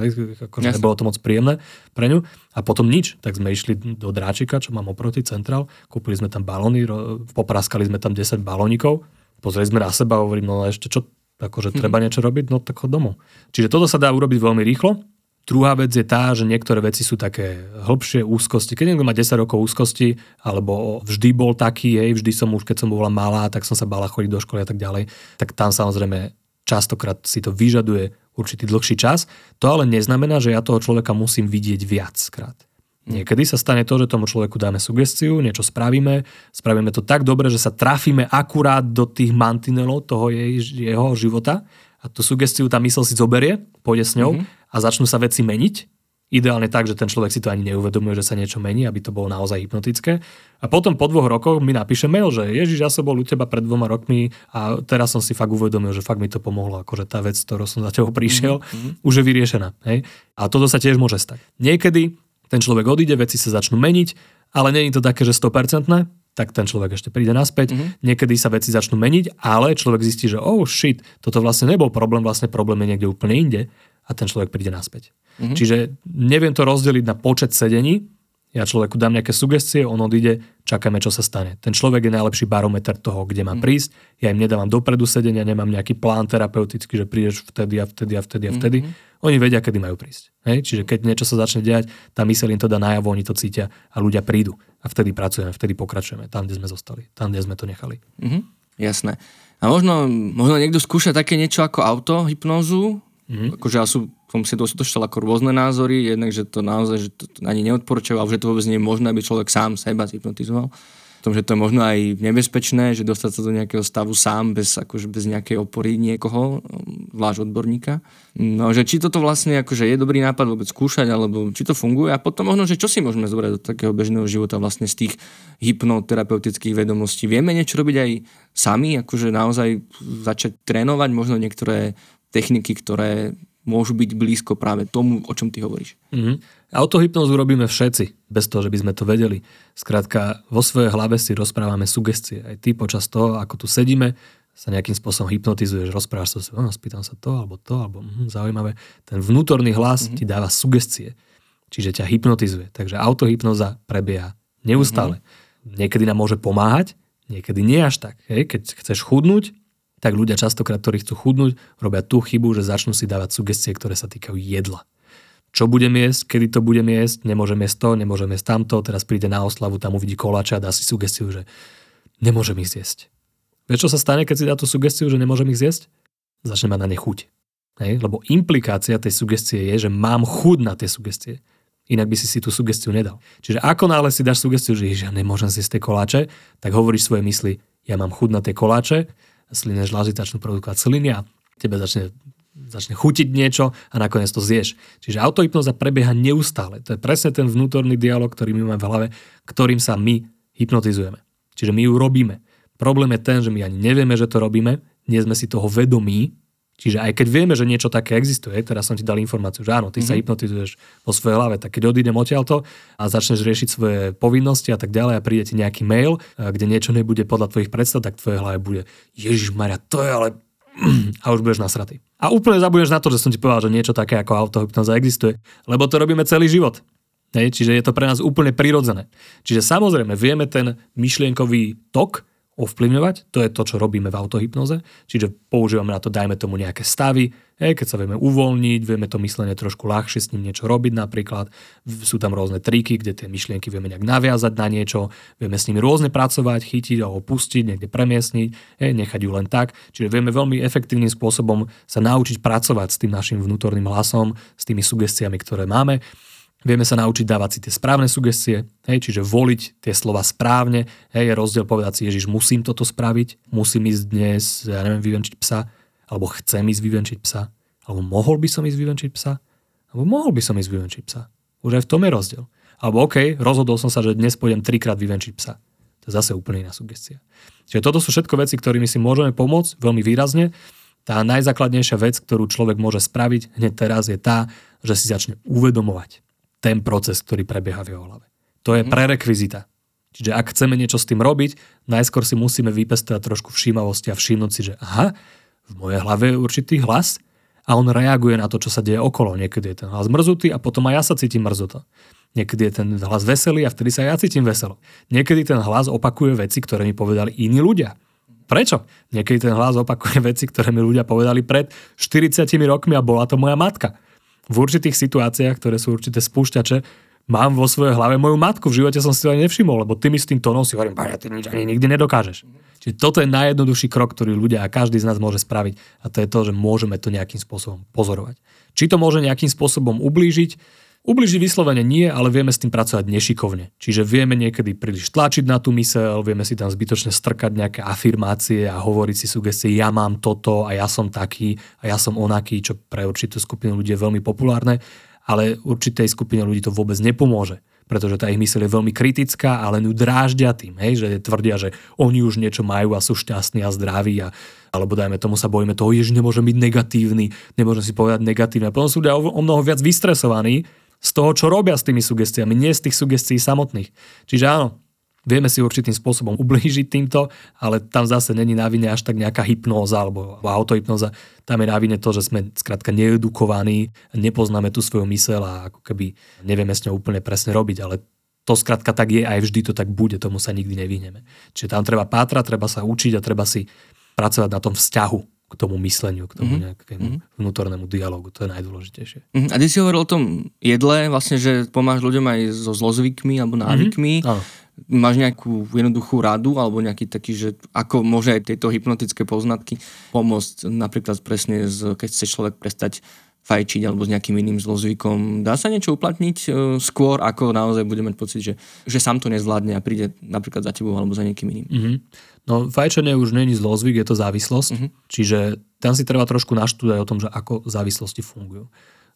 S2: akože nebolo to moc príjemné pre ňu. A potom nič. Tak sme išli do Dráčika, čo mám oproti Central, kúpili sme tam balóny, popraskali sme tam 10 balónikov, pozreli sme na seba a hovorím, no ešte čo, akože mm-hmm. treba niečo robiť, no tak chod domov. Čiže toto sa dá urobiť veľmi rýchlo. Druhá vec je tá, že niektoré veci sú také hĺbšie úzkosti. Keď niekto má 10 rokov úzkosti, alebo vždy bol taký, hej, vždy som už, keď som bola malá, tak som sa bala chodiť do školy a tak ďalej, tak tam samozrejme častokrát si to vyžaduje určitý dlhší čas. To ale neznamená, že ja toho človeka musím vidieť viackrát. Niekedy sa stane to, že tomu človeku dáme sugestiu, niečo spravíme, spravíme to tak dobre, že sa trafíme akurát do tých mantinelov toho jej, jeho života a tú sugestiu tá mysl si zoberie, pôjde s ňou mm-hmm. a začnú sa veci meniť. Ideálne tak, že ten človek si to ani neuvedomuje, že sa niečo mení, aby to bolo naozaj hypnotické. A potom po dvoch rokoch mi napíše mail, že Ježiš, ja som bol u teba pred dvoma rokmi a teraz som si fakt uvedomil, že fakt mi to pomohlo, akože tá vec, ktorou som za tebou prišiel, mm-hmm. už je vyriešená. Hej? A toto sa tiež môže stať. Niekedy ten človek odíde, veci sa začnú meniť, ale je to také, že 100%, tak ten človek ešte príde naspäť. Mm-hmm. Niekedy sa veci začnú meniť, ale človek zistí, že oh shit, toto vlastne nebol problém, vlastne problém je niekde úplne inde a ten človek príde naspäť. Mm-hmm. Čiže neviem to rozdeliť na počet sedení, ja človeku dám nejaké sugestie, on odíde, čakáme, čo sa stane. Ten človek je najlepší barometer toho, kde má mhm. prísť. Ja im nedávam dopredu sedenia, nemám nejaký plán terapeutický, že prídeš vtedy a vtedy a vtedy a vtedy. Mm-hmm. Oni vedia, kedy majú prísť. Hej? Čiže keď niečo sa začne diať, tá myseľ im to dá najavo, oni to cítia a ľudia prídu. A vtedy pracujeme, vtedy pokračujeme, tam, kde sme zostali, tam, kde sme to nechali.
S1: Mm-hmm. Jasné. A možno, možno niekto skúša také niečo ako auto, hypnózu, Mm-hmm. Akože ja sú, som si došiel ako rôzne názory, jednak, že to naozaj, že to, to ani neodporúčajú, že to vôbec nie je možné, aby človek sám seba zhypnotizoval. V tom, že to je možno aj nebezpečné, že dostať sa do nejakého stavu sám, bez, akože bez nejakej opory niekoho, zvlášť odborníka. No, že či toto vlastne akože je dobrý nápad vôbec skúšať, alebo či to funguje a potom možno, že čo si môžeme zobrať do takého bežného života vlastne z tých hypnoterapeutických vedomostí. Vieme niečo robiť aj sami, akože naozaj začať trénovať možno niektoré techniky, ktoré môžu byť blízko práve tomu, o čom ty hovoríš.
S2: Mm-hmm. Autohypnozu robíme všetci, bez toho, že by sme to vedeli. Skrátka, vo svojej hlave si rozprávame sugestie. Aj ty počas toho, ako tu sedíme, sa nejakým spôsobom hypnotizuješ, rozprávaš sa, oh, spýtam sa to, alebo to, alebo mm, zaujímavé. Ten vnútorný hlas mm-hmm. ti dáva sugestie, čiže ťa hypnotizuje. Takže autohypnoza prebieha neustále. Mm-hmm. Niekedy nám môže pomáhať, niekedy nie až tak. Hej? Keď chceš chudnúť, tak ľudia častokrát, ktorí chcú chudnúť, robia tú chybu, že začnú si dávať sugestie, ktoré sa týkajú jedla. Čo budem jesť, kedy to budem jesť, nemôžem jesť to, nemôžem jesť tamto, teraz príde na oslavu, tam uvidí koláča a dá si sugestiu, že nemôžem ich zjesť. Vieš, čo sa stane, keď si dá tú sugestiu, že nemôžem ich zjesť? Začne mať na ne chuť. Hej? Lebo implikácia tej sugestie je, že mám chuť na tie sugestie. Inak by si si tú sugestiu nedal. Čiže ako náhle si dáš sugestiu, že ja nemôžem zjesť tie koláče, tak hovoríš svoje mysli, ja mám chuť na tie koláče slinné žlázy začnú produkovať sliny a tebe začne, začne chutiť niečo a nakoniec to zješ. Čiže autohypnoza prebieha neustále. To je presne ten vnútorný dialog, ktorý my máme v hlave, ktorým sa my hypnotizujeme. Čiže my ju robíme. Problém je ten, že my ani nevieme, že to robíme, nie sme si toho vedomí, Čiže aj keď vieme, že niečo také existuje, teraz som ti dal informáciu, že áno, ty mm-hmm. sa mhm. hypnotizuješ vo svojej hlave, tak keď odídem odtiaľto a začneš riešiť svoje povinnosti a tak ďalej a príde ti nejaký mail, kde niečo nebude podľa tvojich predstav, tak tvoje hlave bude Ježiš Maria, to je ale a už budeš nasratý. A úplne zabudneš na to, že som ti povedal, že niečo také ako autohypnoza existuje, lebo to robíme celý život. Hej, čiže je to pre nás úplne prirodzené. Čiže samozrejme vieme ten myšlienkový tok, ovplyvňovať. To je to, čo robíme v autohypnoze. Čiže používame na to, dajme tomu nejaké stavy, hej, keď sa vieme uvoľniť, vieme to myslenie trošku ľahšie s ním niečo robiť napríklad. Sú tam rôzne triky, kde tie myšlienky vieme nejak naviazať na niečo, vieme s nimi rôzne pracovať, chytiť alebo pustiť, niekde premiesniť, hej, nechať ju len tak. Čiže vieme veľmi efektívnym spôsobom sa naučiť pracovať s tým našim vnútorným hlasom, s tými sugestiami, ktoré máme. Vieme sa naučiť dávať si tie správne sugestie, hej, čiže voliť tie slova správne. Hej, je rozdiel povedať si, Ježiš, musím toto spraviť, musím ísť dnes, ja neviem, vyvenčiť psa, alebo chcem ísť vyvenčiť psa, alebo mohol by som ísť vyvenčiť psa, alebo mohol by som ísť vyvenčiť psa. Už aj v tom je rozdiel. Alebo OK, rozhodol som sa, že dnes pôjdem trikrát vyvenčiť psa. To je zase úplne iná sugestia. Čiže toto sú všetko veci, ktorými si môžeme pomôcť veľmi výrazne. Tá najzákladnejšia vec, ktorú človek môže spraviť hneď teraz, je tá, že si začne uvedomovať ten proces, ktorý prebieha v jeho hlave. To je mhm. prerekvizita. Čiže ak chceme niečo s tým robiť, najskôr si musíme vypestovať trošku všímavosti a všimnúť si, že aha, v mojej hlave je určitý hlas a on reaguje na to, čo sa deje okolo. Niekedy je ten hlas mrzutý a potom aj ja sa cítim mrzuto. Niekedy je ten hlas veselý a vtedy sa ja cítim veselo. Niekedy ten hlas opakuje veci, ktoré mi povedali iní ľudia. Prečo? Niekedy ten hlas opakuje veci, ktoré mi ľudia povedali pred 40 rokmi a bola to moja matka. V určitých situáciách, ktoré sú určité spúšťače, mám vo svojej hlave moju matku. V živote som si to ani nevšimol, lebo tým tónom si hovorím, ja ty nič ani nikdy nedokážeš. Čiže toto je najjednoduchší krok, ktorý ľudia a každý z nás môže spraviť. A to je to, že môžeme to nejakým spôsobom pozorovať. Či to môže nejakým spôsobom ublížiť, Ubližiť vyslovene nie, ale vieme s tým pracovať nešikovne. Čiže vieme niekedy príliš tlačiť na tú mysel, vieme si tam zbytočne strkať nejaké afirmácie a hovoriť si sugestie, ja mám toto a ja som taký a ja som onaký, čo pre určitú skupinu ľudí je veľmi populárne ale určitej skupine ľudí to vôbec nepomôže pretože tá ich myseľ je veľmi kritická, ale ju dráždia tým, hej, že tvrdia, že oni už niečo majú a sú šťastní a zdraví a alebo dajme tomu sa bojíme toho, že nemôžem byť negatívny, nemôžem si povedať negatívne. Potom sú ľudia o mnoho viac vystresovaní z toho, čo robia s tými sugestiami, nie z tých sugestií samotných. Čiže áno, Vieme si určitým spôsobom ublížiť týmto, ale tam zase není na vine až tak nejaká hypnóza alebo autohypnóza. Tam je na vine to, že sme skrátka needukovaní, nepoznáme tú svoju mysel a ako keby nevieme s ňou úplne presne robiť, ale to skrátka tak je aj vždy to tak bude, tomu sa nikdy nevyhneme. Čiže tam treba pátrať, treba sa učiť a treba si pracovať na tom vzťahu k tomu mysleniu, k tomu mm-hmm. nejakému mm-hmm. vnútornému dialogu. To je najdôležitejšie.
S1: Mm-hmm. A ty si hovoril o tom jedle, vlastne, že pomáš ľuďom aj so zlozvykmi alebo návykmi. Mm-hmm. Máš nejakú jednoduchú radu alebo nejaký taký, že ako môže aj tieto hypnotické poznatky pomôcť napríklad presne, z, keď chce človek prestať fajčiť alebo s nejakým iným zlozvykom. Dá sa niečo uplatniť e, skôr, ako naozaj bude mať pocit, že, že sám to nezvládne a príde napríklad za tebou alebo za niekým iným?
S2: Mm-hmm. No fajčenie už není zlozvyk, je to závislosť. Mm-hmm. Čiže tam si treba trošku naštúdať o tom, že ako závislosti fungujú.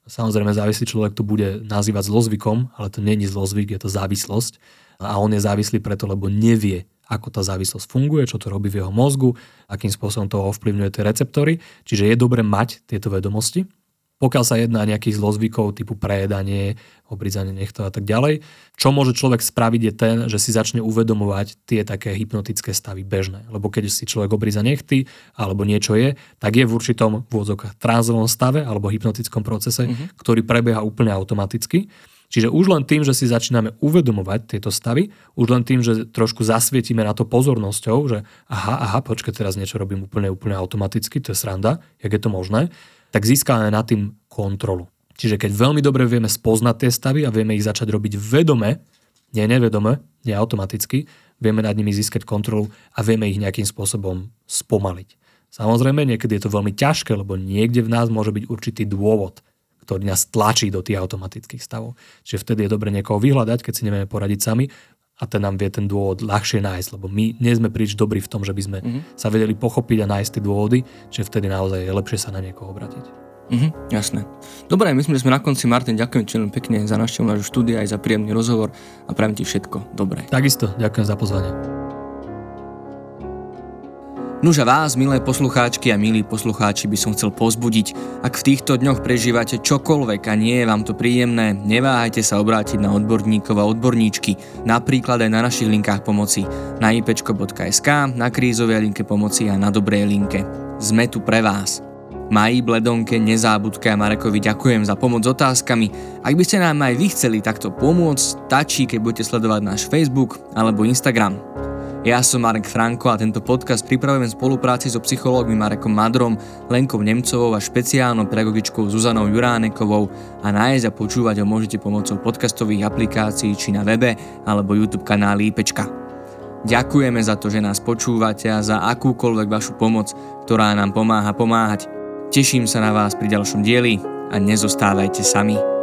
S2: Samozrejme, závislý človek to bude nazývať zlozvykom, ale to není zlozvyk, je to závislosť a on je závislý preto, lebo nevie, ako tá závislosť funguje, čo to robí v jeho mozgu, akým spôsobom to ovplyvňuje tie receptory. Čiže je dobre mať tieto vedomosti. Pokiaľ sa jedná nejakých zlozvykov typu prejedanie, obrizanie nechto a tak ďalej, čo môže človek spraviť je ten, že si začne uvedomovať tie také hypnotické stavy bežné. Lebo keď si človek obriza nechty alebo niečo je, tak je v určitom vôdzok tranzovom stave alebo hypnotickom procese, mm-hmm. ktorý prebieha úplne automaticky. Čiže už len tým, že si začíname uvedomovať tieto stavy, už len tým, že trošku zasvietime na to pozornosťou, že aha, aha, počkaj, teraz niečo robím úplne, úplne automaticky, to je sranda, jak je to možné, tak získame nad tým kontrolu. Čiže keď veľmi dobre vieme spoznať tie stavy a vieme ich začať robiť vedome, nie nevedome, nie automaticky, vieme nad nimi získať kontrolu a vieme ich nejakým spôsobom spomaliť. Samozrejme, niekedy je to veľmi ťažké, lebo niekde v nás môže byť určitý dôvod, ktorý nás tlačí do tých automatických stavov. Čiže vtedy je dobre niekoho vyhľadať, keď si nevieme poradiť sami a ten nám vie ten dôvod ľahšie nájsť, lebo my nie sme príliš dobrí v tom, že by sme mm-hmm. sa vedeli pochopiť a nájsť tie dôvody, čiže vtedy naozaj je lepšie sa na niekoho obratiť.
S1: Mhm, jasné. Dobre, myslím, že sme na konci. Martin, ďakujem ti veľmi pekne za návštevu nášho štúdia aj za príjemný rozhovor a prajem ti všetko dobré.
S2: Takisto, ďakujem za pozvanie.
S1: Nuža vás, milé poslucháčky a milí poslucháči, by som chcel pozbudiť. Ak v týchto dňoch prežívate čokoľvek a nie je vám to príjemné, neváhajte sa obrátiť na odborníkov a odborníčky, napríklad aj na našich linkách pomoci na ipečko.sk, na krízovej linke pomoci a na dobrej linke. Sme tu pre vás. Mají, Bledonke, Nezábudke a Marekovi ďakujem za pomoc s otázkami. Ak by ste nám aj vy chceli takto pomôcť, stačí, keď budete sledovať náš Facebook alebo Instagram. Ja som Marek Franko a tento podcast pripravujem v spolupráci so psychológmi Marekom Madrom, Lenkou Nemcovou a špeciálnou pedagogičkou Zuzanou Juránekovou a nájsť a počúvať ho môžete pomocou podcastových aplikácií či na webe alebo YouTube kanáli IPčka. Ďakujeme za to, že nás počúvate a za akúkoľvek vašu pomoc, ktorá nám pomáha pomáhať. Teším sa na vás pri ďalšom dieli a nezostávajte sami.